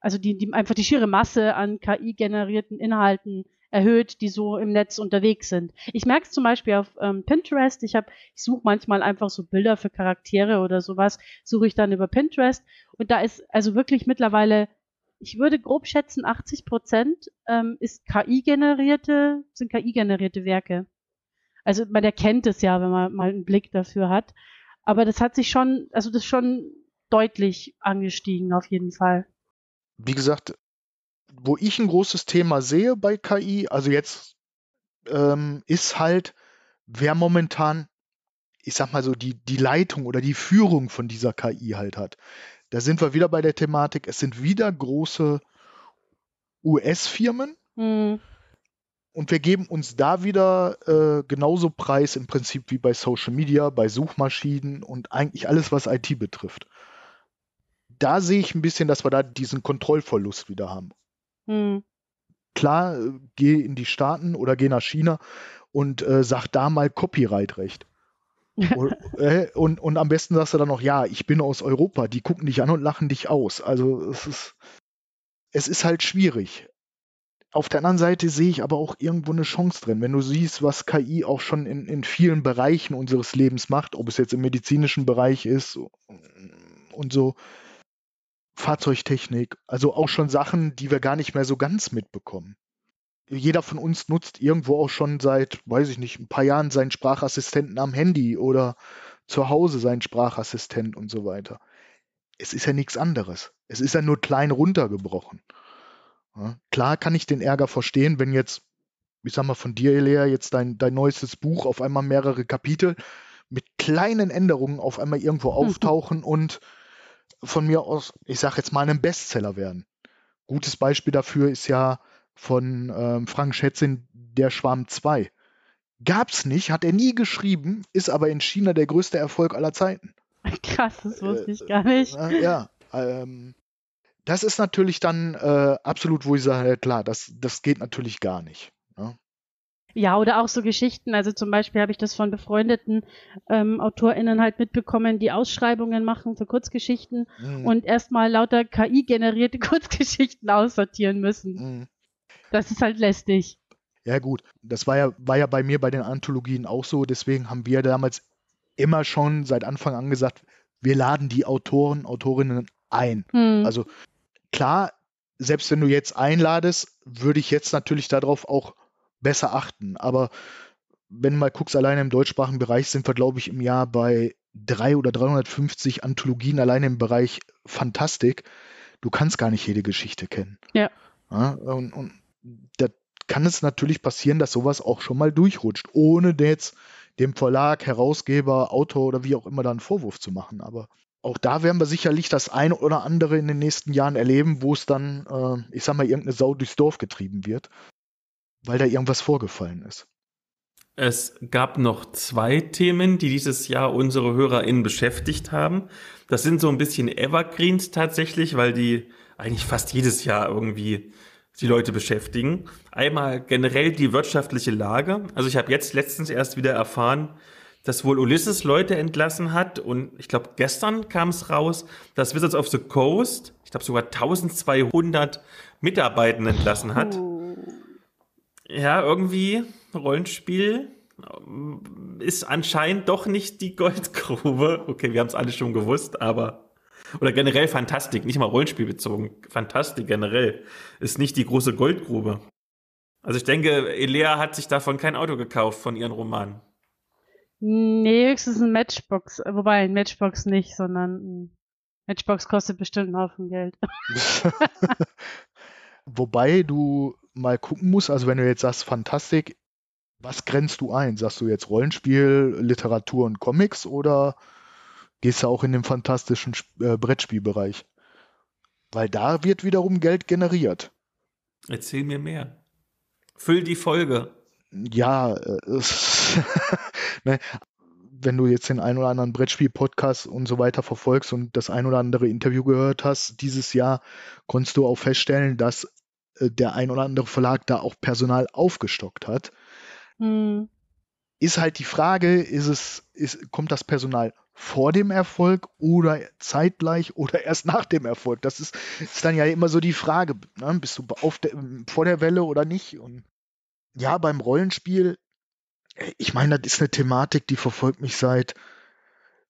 also die, die einfach die schiere Masse an KI-generierten Inhalten erhöht, die so im Netz unterwegs sind. Ich merke es zum Beispiel auf ähm, Pinterest. Ich habe, ich suche manchmal einfach so Bilder für Charaktere oder sowas, suche ich dann über Pinterest und da ist also wirklich mittlerweile, ich würde grob schätzen, 80 Prozent ähm, ist KI-generierte, sind KI-generierte Werke. Also man erkennt es ja, wenn man mal einen Blick dafür hat. Aber das hat sich schon, also das ist schon deutlich angestiegen, auf jeden Fall. Wie gesagt, wo ich ein großes Thema sehe bei KI, also jetzt ähm, ist halt, wer momentan, ich sag mal so, die, die Leitung oder die Führung von dieser KI halt hat. Da sind wir wieder bei der Thematik, es sind wieder große US-Firmen, hm. Und wir geben uns da wieder äh, genauso preis im Prinzip wie bei Social Media, bei Suchmaschinen und eigentlich alles, was IT betrifft. Da sehe ich ein bisschen, dass wir da diesen Kontrollverlust wieder haben. Hm. Klar, äh, geh in die Staaten oder geh nach China und äh, sag da mal Copyright-Recht. Und, äh, und, und am besten sagst du dann noch, ja, ich bin aus Europa, die gucken dich an und lachen dich aus. Also es ist, es ist halt schwierig. Auf der anderen Seite sehe ich aber auch irgendwo eine Chance drin. Wenn du siehst, was KI auch schon in, in vielen Bereichen unseres Lebens macht, ob es jetzt im medizinischen Bereich ist und so, Fahrzeugtechnik, also auch schon Sachen, die wir gar nicht mehr so ganz mitbekommen. Jeder von uns nutzt irgendwo auch schon seit, weiß ich nicht, ein paar Jahren seinen Sprachassistenten am Handy oder zu Hause seinen Sprachassistent und so weiter. Es ist ja nichts anderes. Es ist ja nur klein runtergebrochen. Ja, klar kann ich den Ärger verstehen, wenn jetzt, ich sag mal, von dir, Lea, jetzt dein, dein neuestes Buch auf einmal mehrere Kapitel mit kleinen Änderungen auf einmal irgendwo auftauchen und von mir aus, ich sag jetzt mal, ein Bestseller werden. Gutes Beispiel dafür ist ja von ähm, Frank Schätzin Der Schwarm 2. Gab's nicht, hat er nie geschrieben, ist aber in China der größte Erfolg aller Zeiten. Krass, das wusste ich gar nicht. Äh, ja, ähm, das ist natürlich dann äh, absolut, wo ich sage, klar, das, das geht natürlich gar nicht. Ja? Ja, oder auch so Geschichten. Also zum Beispiel habe ich das von befreundeten ähm, AutorInnen halt mitbekommen, die Ausschreibungen machen für Kurzgeschichten mhm. und erstmal lauter KI-generierte Kurzgeschichten aussortieren müssen. Mhm. Das ist halt lästig. Ja, gut. Das war ja, war ja bei mir bei den Anthologien auch so. Deswegen haben wir damals immer schon seit Anfang an gesagt, wir laden die Autoren, Autorinnen ein. Mhm. Also klar, selbst wenn du jetzt einladest, würde ich jetzt natürlich darauf auch besser achten. Aber wenn du mal guckst, alleine im deutschsprachigen Bereich sind wir, glaube ich, im Jahr bei drei oder 350 Anthologien alleine im Bereich Fantastik. Du kannst gar nicht jede Geschichte kennen. Ja. ja und, und da kann es natürlich passieren, dass sowas auch schon mal durchrutscht, ohne jetzt dem Verlag, Herausgeber, Autor oder wie auch immer da einen Vorwurf zu machen. Aber auch da werden wir sicherlich das eine oder andere in den nächsten Jahren erleben, wo es dann, äh, ich sag mal, irgendeine Sau durchs Dorf getrieben wird, weil da irgendwas vorgefallen ist. Es gab noch zwei Themen, die dieses Jahr unsere HörerInnen beschäftigt haben. Das sind so ein bisschen Evergreens tatsächlich, weil die eigentlich fast jedes Jahr irgendwie die Leute beschäftigen. Einmal generell die wirtschaftliche Lage. Also ich habe jetzt letztens erst wieder erfahren, dass wohl Ulysses Leute entlassen hat und ich glaube gestern kam es raus, dass Wizards of the Coast, ich glaube sogar 1200 Mitarbeitenden entlassen hat. Ja, irgendwie Rollenspiel ähm, ist anscheinend doch nicht die Goldgrube. Okay, wir haben es alle schon gewusst, aber oder generell Fantastik, nicht mal Rollenspiel bezogen. Fantastik generell ist nicht die große Goldgrube. Also ich denke, Elea hat sich davon kein Auto gekauft von ihren Romanen. Nee, höchstens ein Matchbox. Wobei, ein Matchbox nicht, sondern ein Matchbox kostet bestimmt einen Haufen Geld. Wobei du mal gucken musst, also wenn du jetzt sagst Fantastik, was grenzt du ein? Sagst du jetzt Rollenspiel, Literatur und Comics oder gehst du auch in den fantastischen äh, Brettspielbereich? Weil da wird wiederum Geld generiert. Erzähl mir mehr. Füll die Folge. Ja, äh, ne, wenn du jetzt den ein oder anderen Brettspiel-Podcast und so weiter verfolgst und das ein oder andere Interview gehört hast dieses Jahr, konntest du auch feststellen, dass äh, der ein oder andere Verlag da auch Personal aufgestockt hat. Hm. Ist halt die Frage, ist es, ist, kommt das Personal vor dem Erfolg oder zeitgleich oder erst nach dem Erfolg? Das ist, ist dann ja immer so die Frage, ne? bist du der, vor der Welle oder nicht? Und ja, beim Rollenspiel, äh, ich meine, das ist eine Thematik, die verfolgt mich seit,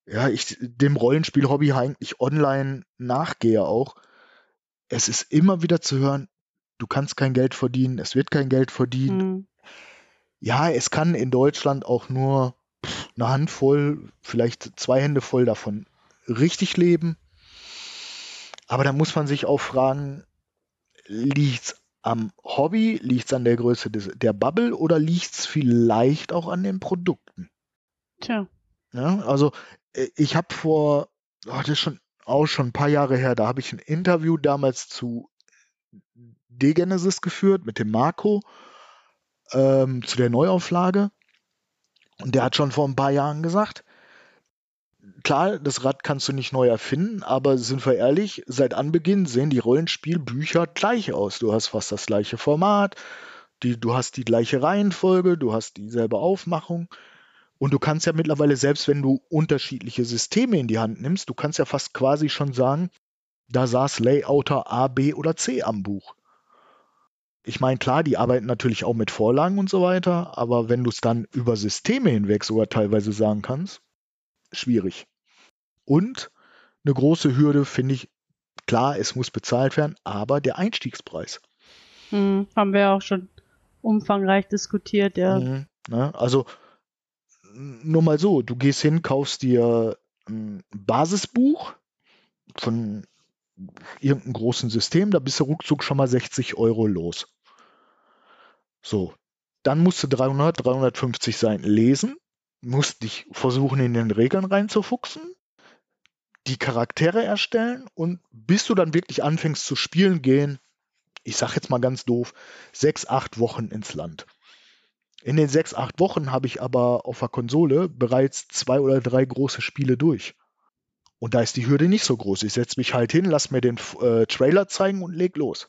ja, ich dem Rollenspiel-Hobby eigentlich online nachgehe auch. Es ist immer wieder zu hören, du kannst kein Geld verdienen, es wird kein Geld verdient. Mhm. Ja, es kann in Deutschland auch nur eine Handvoll, vielleicht zwei Hände voll davon richtig leben. Aber da muss man sich auch fragen, liegt es am Hobby, liegt es an der Größe des, der Bubble oder liegt es vielleicht auch an den Produkten? Tja. Ja, also äh, ich habe vor, oh, das ist schon auch schon ein paar Jahre her, da habe ich ein Interview damals zu Degenesis geführt mit dem Marco ähm, zu der Neuauflage. Und der hat schon vor ein paar Jahren gesagt, klar, das Rad kannst du nicht neu erfinden, aber sind wir ehrlich, seit Anbeginn sehen die Rollenspielbücher gleich aus. Du hast fast das gleiche Format, die, du hast die gleiche Reihenfolge, du hast dieselbe Aufmachung. Und du kannst ja mittlerweile, selbst wenn du unterschiedliche Systeme in die Hand nimmst, du kannst ja fast quasi schon sagen, da saß Layouter A, B oder C am Buch. Ich meine, klar, die arbeiten natürlich auch mit Vorlagen und so weiter, aber wenn du es dann über Systeme hinweg sogar teilweise sagen kannst, schwierig. Und eine große Hürde finde ich, klar, es muss bezahlt werden, aber der Einstiegspreis. Hm, haben wir auch schon umfangreich diskutiert, ja. Mhm, ne? Also nur mal so, du gehst hin, kaufst dir ein Basisbuch von irgendeinem großen System, da bist du ruckzuck schon mal 60 Euro los. So, dann musst du 300, 350 Seiten lesen, musst dich versuchen, in den Regeln reinzufuchsen, die Charaktere erstellen und bis du dann wirklich anfängst zu spielen, gehen, ich sag jetzt mal ganz doof, sechs, acht Wochen ins Land. In den sechs, acht Wochen habe ich aber auf der Konsole bereits zwei oder drei große Spiele durch. Und da ist die Hürde nicht so groß. Ich setze mich halt hin, lass mir den äh, Trailer zeigen und leg los.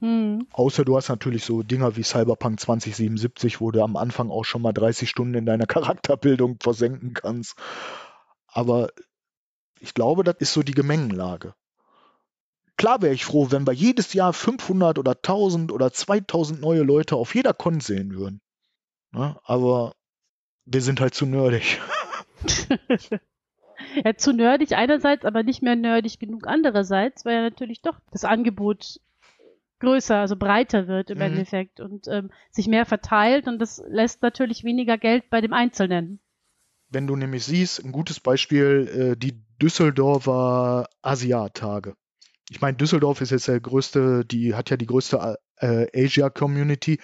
Hm. Außer du hast natürlich so Dinger wie Cyberpunk 2077, wo du am Anfang auch schon mal 30 Stunden in deiner Charakterbildung versenken kannst. Aber ich glaube, das ist so die Gemengenlage. Klar wäre ich froh, wenn wir jedes Jahr 500 oder 1000 oder 2000 neue Leute auf jeder Con sehen würden. Ne? Aber wir sind halt zu nerdig. ja, zu nerdig einerseits, aber nicht mehr nerdig genug andererseits, weil ja natürlich doch das Angebot größer, also breiter wird im Mhm. Endeffekt und ähm, sich mehr verteilt und das lässt natürlich weniger Geld bei dem Einzelnen. Wenn du nämlich siehst, ein gutes Beispiel, äh, die Düsseldorfer Asiat-Tage. Ich meine, Düsseldorf ist jetzt der größte, die hat ja die größte äh, Asia-Community.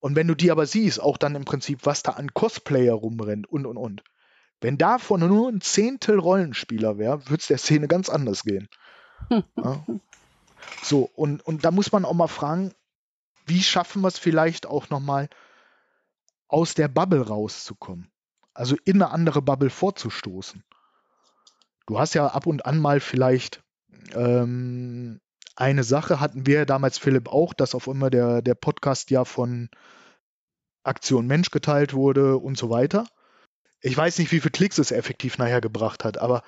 Und wenn du die aber siehst, auch dann im Prinzip, was da an Cosplayer rumrennt und und und. Wenn davon nur ein Zehntel Rollenspieler wäre, würde es der Szene ganz anders gehen. Ja. So, und, und da muss man auch mal fragen, wie schaffen wir es vielleicht auch nochmal aus der Bubble rauszukommen? Also in eine andere Bubble vorzustoßen. Du hast ja ab und an mal vielleicht ähm, eine Sache, hatten wir damals, Philipp, auch, dass auf immer der, der Podcast ja von Aktion Mensch geteilt wurde und so weiter. Ich weiß nicht, wie viele Klicks es effektiv nachher gebracht hat, aber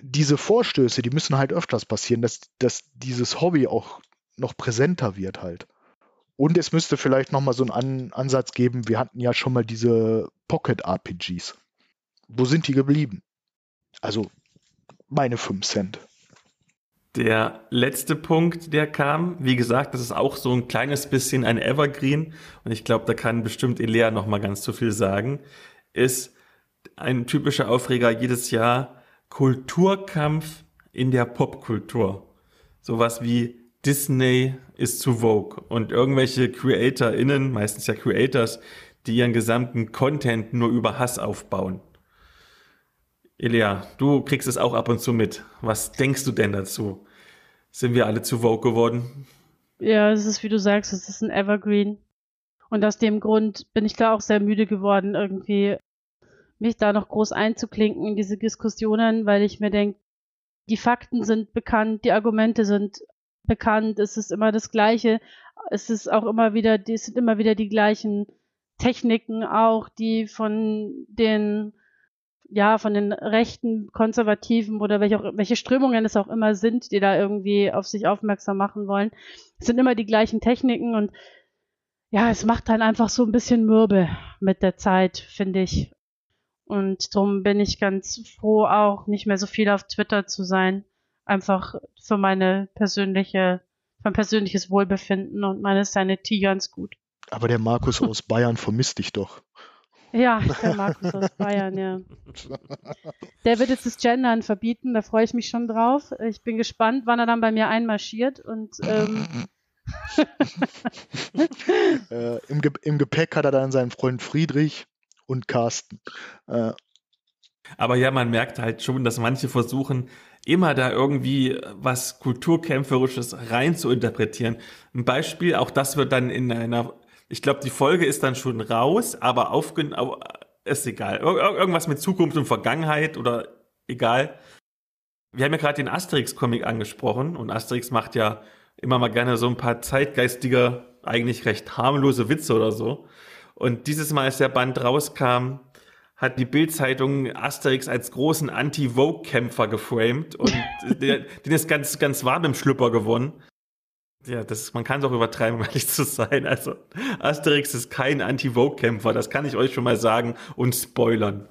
diese Vorstöße, die müssen halt öfters passieren, dass, dass dieses Hobby auch noch präsenter wird halt. Und es müsste vielleicht nochmal so einen An Ansatz geben, wir hatten ja schon mal diese Pocket-RPGs. Wo sind die geblieben? Also meine 5 Cent. Der letzte Punkt, der kam, wie gesagt, das ist auch so ein kleines bisschen ein Evergreen und ich glaube, da kann bestimmt Elea noch mal ganz zu viel sagen, ist ein typischer Aufreger jedes Jahr Kulturkampf in der Popkultur. Sowas wie Disney ist zu Vogue und irgendwelche CreatorInnen, meistens ja Creators, die ihren gesamten Content nur über Hass aufbauen. Elia, du kriegst es auch ab und zu mit. Was denkst du denn dazu? Sind wir alle zu Vogue geworden? Ja, es ist, wie du sagst, es ist ein Evergreen. Und aus dem Grund bin ich da auch sehr müde geworden, irgendwie mich da noch groß einzuklinken in diese Diskussionen, weil ich mir denke, die Fakten sind bekannt, die Argumente sind bekannt, es ist immer das Gleiche, es ist auch immer wieder, es sind immer wieder die gleichen Techniken auch, die von den ja, von den rechten Konservativen oder welche, auch, welche Strömungen es auch immer sind, die da irgendwie auf sich aufmerksam machen wollen. Es sind immer die gleichen Techniken und ja, es macht dann einfach so ein bisschen mürbe mit der Zeit, finde ich. Und darum bin ich ganz froh, auch nicht mehr so viel auf Twitter zu sein. Einfach für meine persönliche, mein persönliches Wohlbefinden und meine Sanity ganz gut. Aber der Markus aus Bayern vermisst dich doch. Ja, der Markus aus Bayern, ja. Der wird jetzt das Gendern verbieten, da freue ich mich schon drauf. Ich bin gespannt, wann er dann bei mir einmarschiert und ähm, äh, im, Ge im, Gepäck hat er dann seinen Freund Friedrich und Carsten. Äh, Aber ja, man merkt halt schon, dass manche versuchen, immer da irgendwie was Kulturkämpferisches rein zu interpretieren. Ein Beispiel, auch das wird dann in einer, ich glaube, die Folge ist dann schon raus, aber aufgenommen, ist egal. Ir irgendwas mit Zukunft und Vergangenheit oder egal. Wir haben ja gerade den Asterix-Comic angesprochen und Asterix macht ja immer mal gerne so ein paar zeitgeistige, eigentlich recht harmlose Witze oder so. Und dieses Mal, als der Band rauskam, hat die Bild-Zeitung Asterix als großen Anti-Vogue-Kämpfer geframed und den ist ganz, ganz warm im Schlüpper gewonnen. Ja, das, man kann es auch übertreiben, um ehrlich zu sein. Also, Asterix ist kein Anti-Vogue-Kämpfer, das kann ich euch schon mal sagen und spoilern.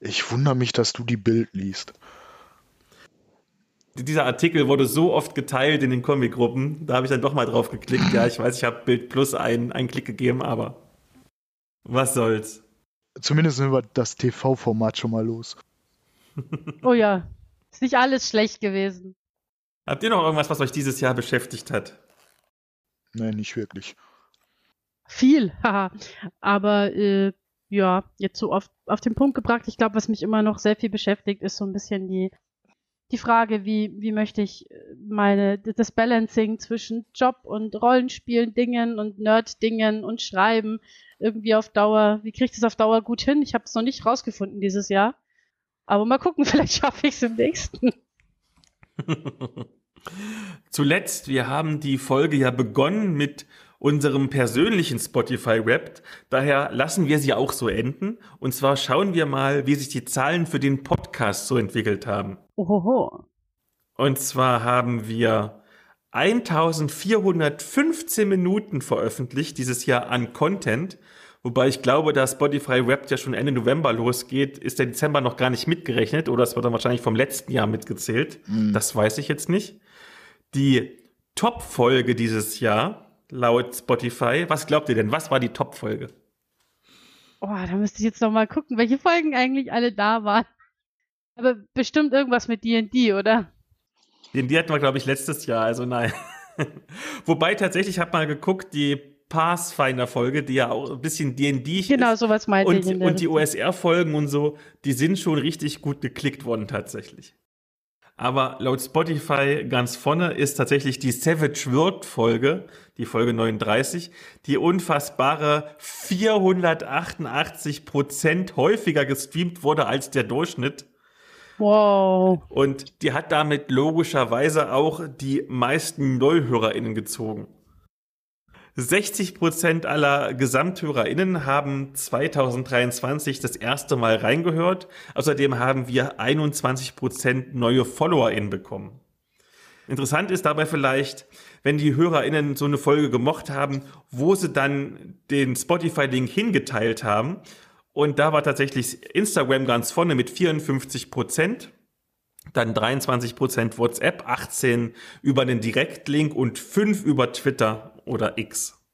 Ich wundere mich, dass du die Bild liest. Dieser Artikel wurde so oft geteilt in den Comic-Gruppen, da habe ich dann doch mal drauf geklickt. Ja, ich weiß, ich habe Bild Plus einen, einen Klick gegeben, aber was soll's. Zumindest sind wir das TV-Format schon mal los. oh ja, ist nicht alles schlecht gewesen. Habt ihr noch irgendwas, was euch dieses Jahr beschäftigt hat? Nein, nicht wirklich. Viel, haha. Aber äh, ja, jetzt so auf, auf den Punkt gebracht. Ich glaube, was mich immer noch sehr viel beschäftigt, ist so ein bisschen die, die Frage, wie, wie möchte ich meine, das Balancing zwischen Job und Rollenspielen, Dingen und Nerd-Dingen und Schreiben irgendwie auf Dauer, wie kriege ich das auf Dauer gut hin? Ich habe es noch nicht rausgefunden dieses Jahr. Aber mal gucken, vielleicht schaffe ich es im nächsten. Zuletzt, wir haben die Folge ja begonnen mit unserem persönlichen Spotify-Rap. Daher lassen wir sie auch so enden. Und zwar schauen wir mal, wie sich die Zahlen für den Podcast so entwickelt haben. Ohoho. Und zwar haben wir 1415 Minuten veröffentlicht dieses Jahr an Content. Wobei ich glaube, da Spotify Rap ja schon Ende November losgeht, ist der Dezember noch gar nicht mitgerechnet oder es wird dann wahrscheinlich vom letzten Jahr mitgezählt. Mhm. Das weiß ich jetzt nicht. Die Top-Folge dieses Jahr laut Spotify. Was glaubt ihr denn? Was war die Top-Folge? Oh, da müsste ich jetzt noch mal gucken, welche Folgen eigentlich alle da waren. Aber bestimmt irgendwas mit D&D, oder? D&D hatten wir, glaube ich, letztes Jahr, also nein. Wobei tatsächlich, ich habe mal geguckt, die Pathfinder-Folge, die ja auch ein bisschen D&D Genau, ist. sowas meinte Und, ich. und die. OSR-Folgen und so, die sind schon richtig gut geklickt worden tatsächlich. Aber laut Spotify ganz vorne ist tatsächlich die Savage World Folge, die Folge 39, die unfassbare 488 Prozent häufiger gestreamt wurde als der Durchschnitt. Wow. Und die hat damit logischerweise auch die meisten NeuhörerInnen gezogen. 60 Prozent aller GesamthörerInnen haben 2023 das erste Mal reingehört. Außerdem haben wir 21 Prozent neue FollowerInnen bekommen. Interessant ist dabei vielleicht, wenn die HörerInnen so eine Folge gemocht haben, wo sie dann den Spotify-Link hingeteilt haben. Und da war tatsächlich Instagram ganz vorne mit 54 Prozent. Dann 23 Prozent WhatsApp, 18 über den Direktlink und 5 über Twitter oder X.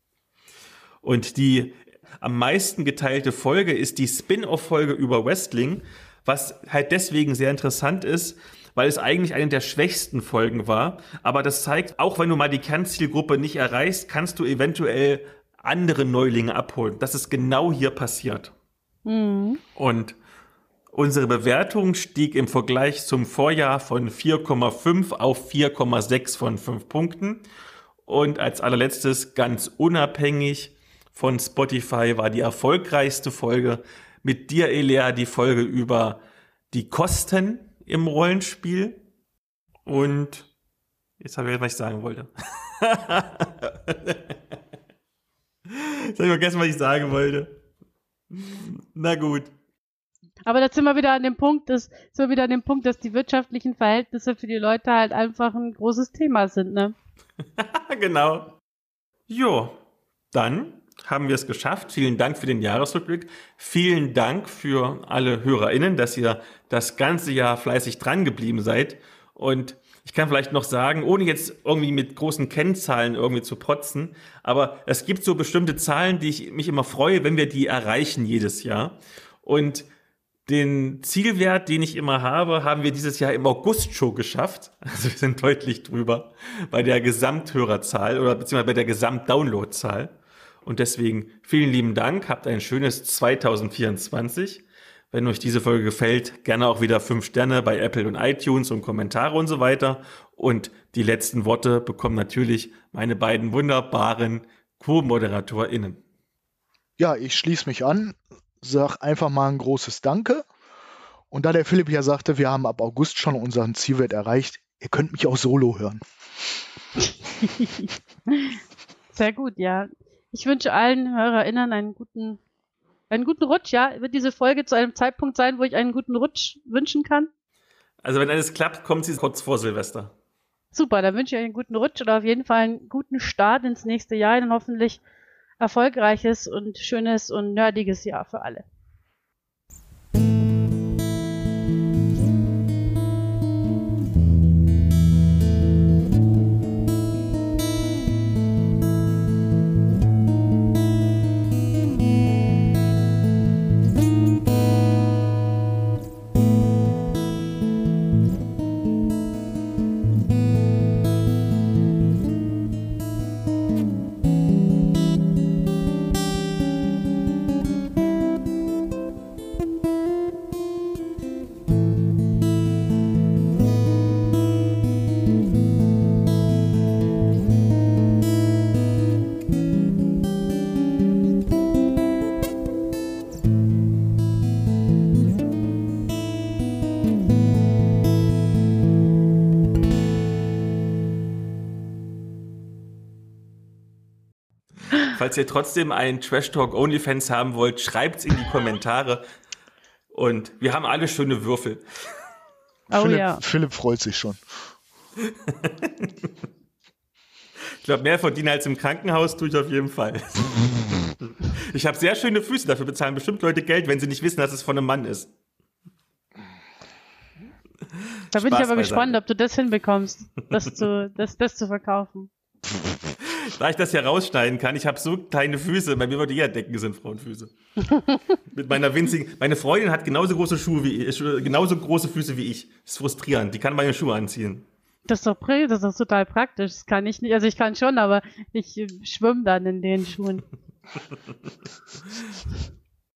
Und die am meisten geteilte Folge ist die Spin-off-Folge über Wrestling, was halt deswegen sehr interessant ist, weil es eigentlich eine der schwächsten Folgen war. Aber das zeigt, auch wenn du mal die Kernzielgruppe nicht erreichst, kannst du eventuell andere Neulinge abholen. Das ist genau hier passiert. Mhm. Und unsere Bewertung stieg im Vergleich zum Vorjahr von 4,5 auf 4,6 von 5 Punkten. Und als allerletztes, ganz unabhängig von Spotify, war die erfolgreichste Folge mit dir, Elea, die Folge über die Kosten im Rollenspiel. Und jetzt habe ich, was ich sagen wollte. jetzt habe ich vergessen, was ich sagen wollte. Na gut. Aber da sind wir wieder an dem Punkt, dass wir wieder an dem Punkt, dass die wirtschaftlichen Verhältnisse für die Leute halt einfach ein großes Thema sind, ne? genau. Jo, dann haben wir es geschafft. Vielen Dank für den Jahresrückblick. Vielen Dank für alle HörerInnen, dass ihr das ganze Jahr fleißig dran geblieben seid. Und ich kann vielleicht noch sagen, ohne jetzt irgendwie mit großen Kennzahlen irgendwie zu protzen, aber es gibt so bestimmte Zahlen, die ich mich immer freue, wenn wir die erreichen jedes Jahr. Und den Zielwert, den ich immer habe, haben wir dieses Jahr im August schon geschafft. Also wir sind deutlich drüber bei der Gesamthörerzahl oder beziehungsweise bei der Gesamtdownloadzahl. Und deswegen vielen lieben Dank, habt ein schönes 2024. Wenn euch diese Folge gefällt, gerne auch wieder fünf Sterne bei Apple und iTunes und Kommentare und so weiter. Und die letzten Worte bekommen natürlich meine beiden wunderbaren Co-ModeratorInnen. Ja, ich schließe mich an, sag einfach mal ein großes Danke. Und da der Philipp ja sagte, wir haben ab August schon unseren Zielwert erreicht, ihr könnt mich auch solo hören. Sehr gut, ja. Ich wünsche allen HörerInnen einen guten, einen guten Rutsch, ja. Wird diese Folge zu einem Zeitpunkt sein, wo ich einen guten Rutsch wünschen kann? Also wenn alles klappt, kommt sie kurz vor Silvester. Super, dann wünsche ich euch einen guten Rutsch oder auf jeden Fall einen guten Start ins nächste Jahr, ein hoffentlich erfolgreiches und schönes und nerdiges Jahr für alle. Falls ihr trotzdem einen Trash Talk OnlyFans haben wollt, schreibt's in die Kommentare. Und wir haben alle schöne Würfel. Oh Philipp, ja. Philipp freut sich schon. Ich glaube, mehr verdienen als im Krankenhaus tue ich auf jeden Fall. Ich habe sehr schöne Füße, dafür bezahlen bestimmt Leute Geld, wenn sie nicht wissen, dass es von einem Mann ist. Da bin Spaß ich aber beiseite. gespannt, ob du das hinbekommst, das zu, das, das zu verkaufen. Da ich das ja rausschneiden kann, ich habe so kleine Füße, bei mir würde eher denken, es sind Frauenfüße. Mit meiner winzigen, meine Freundin hat genauso große Schuhe wie ich, genauso große Füße wie ich. Das ist frustrierend, die kann meine Schuhe anziehen. Das ist doch, das ist total praktisch. Das kann ich nicht, also ich kann schon, aber ich schwimme dann in den Schuhen.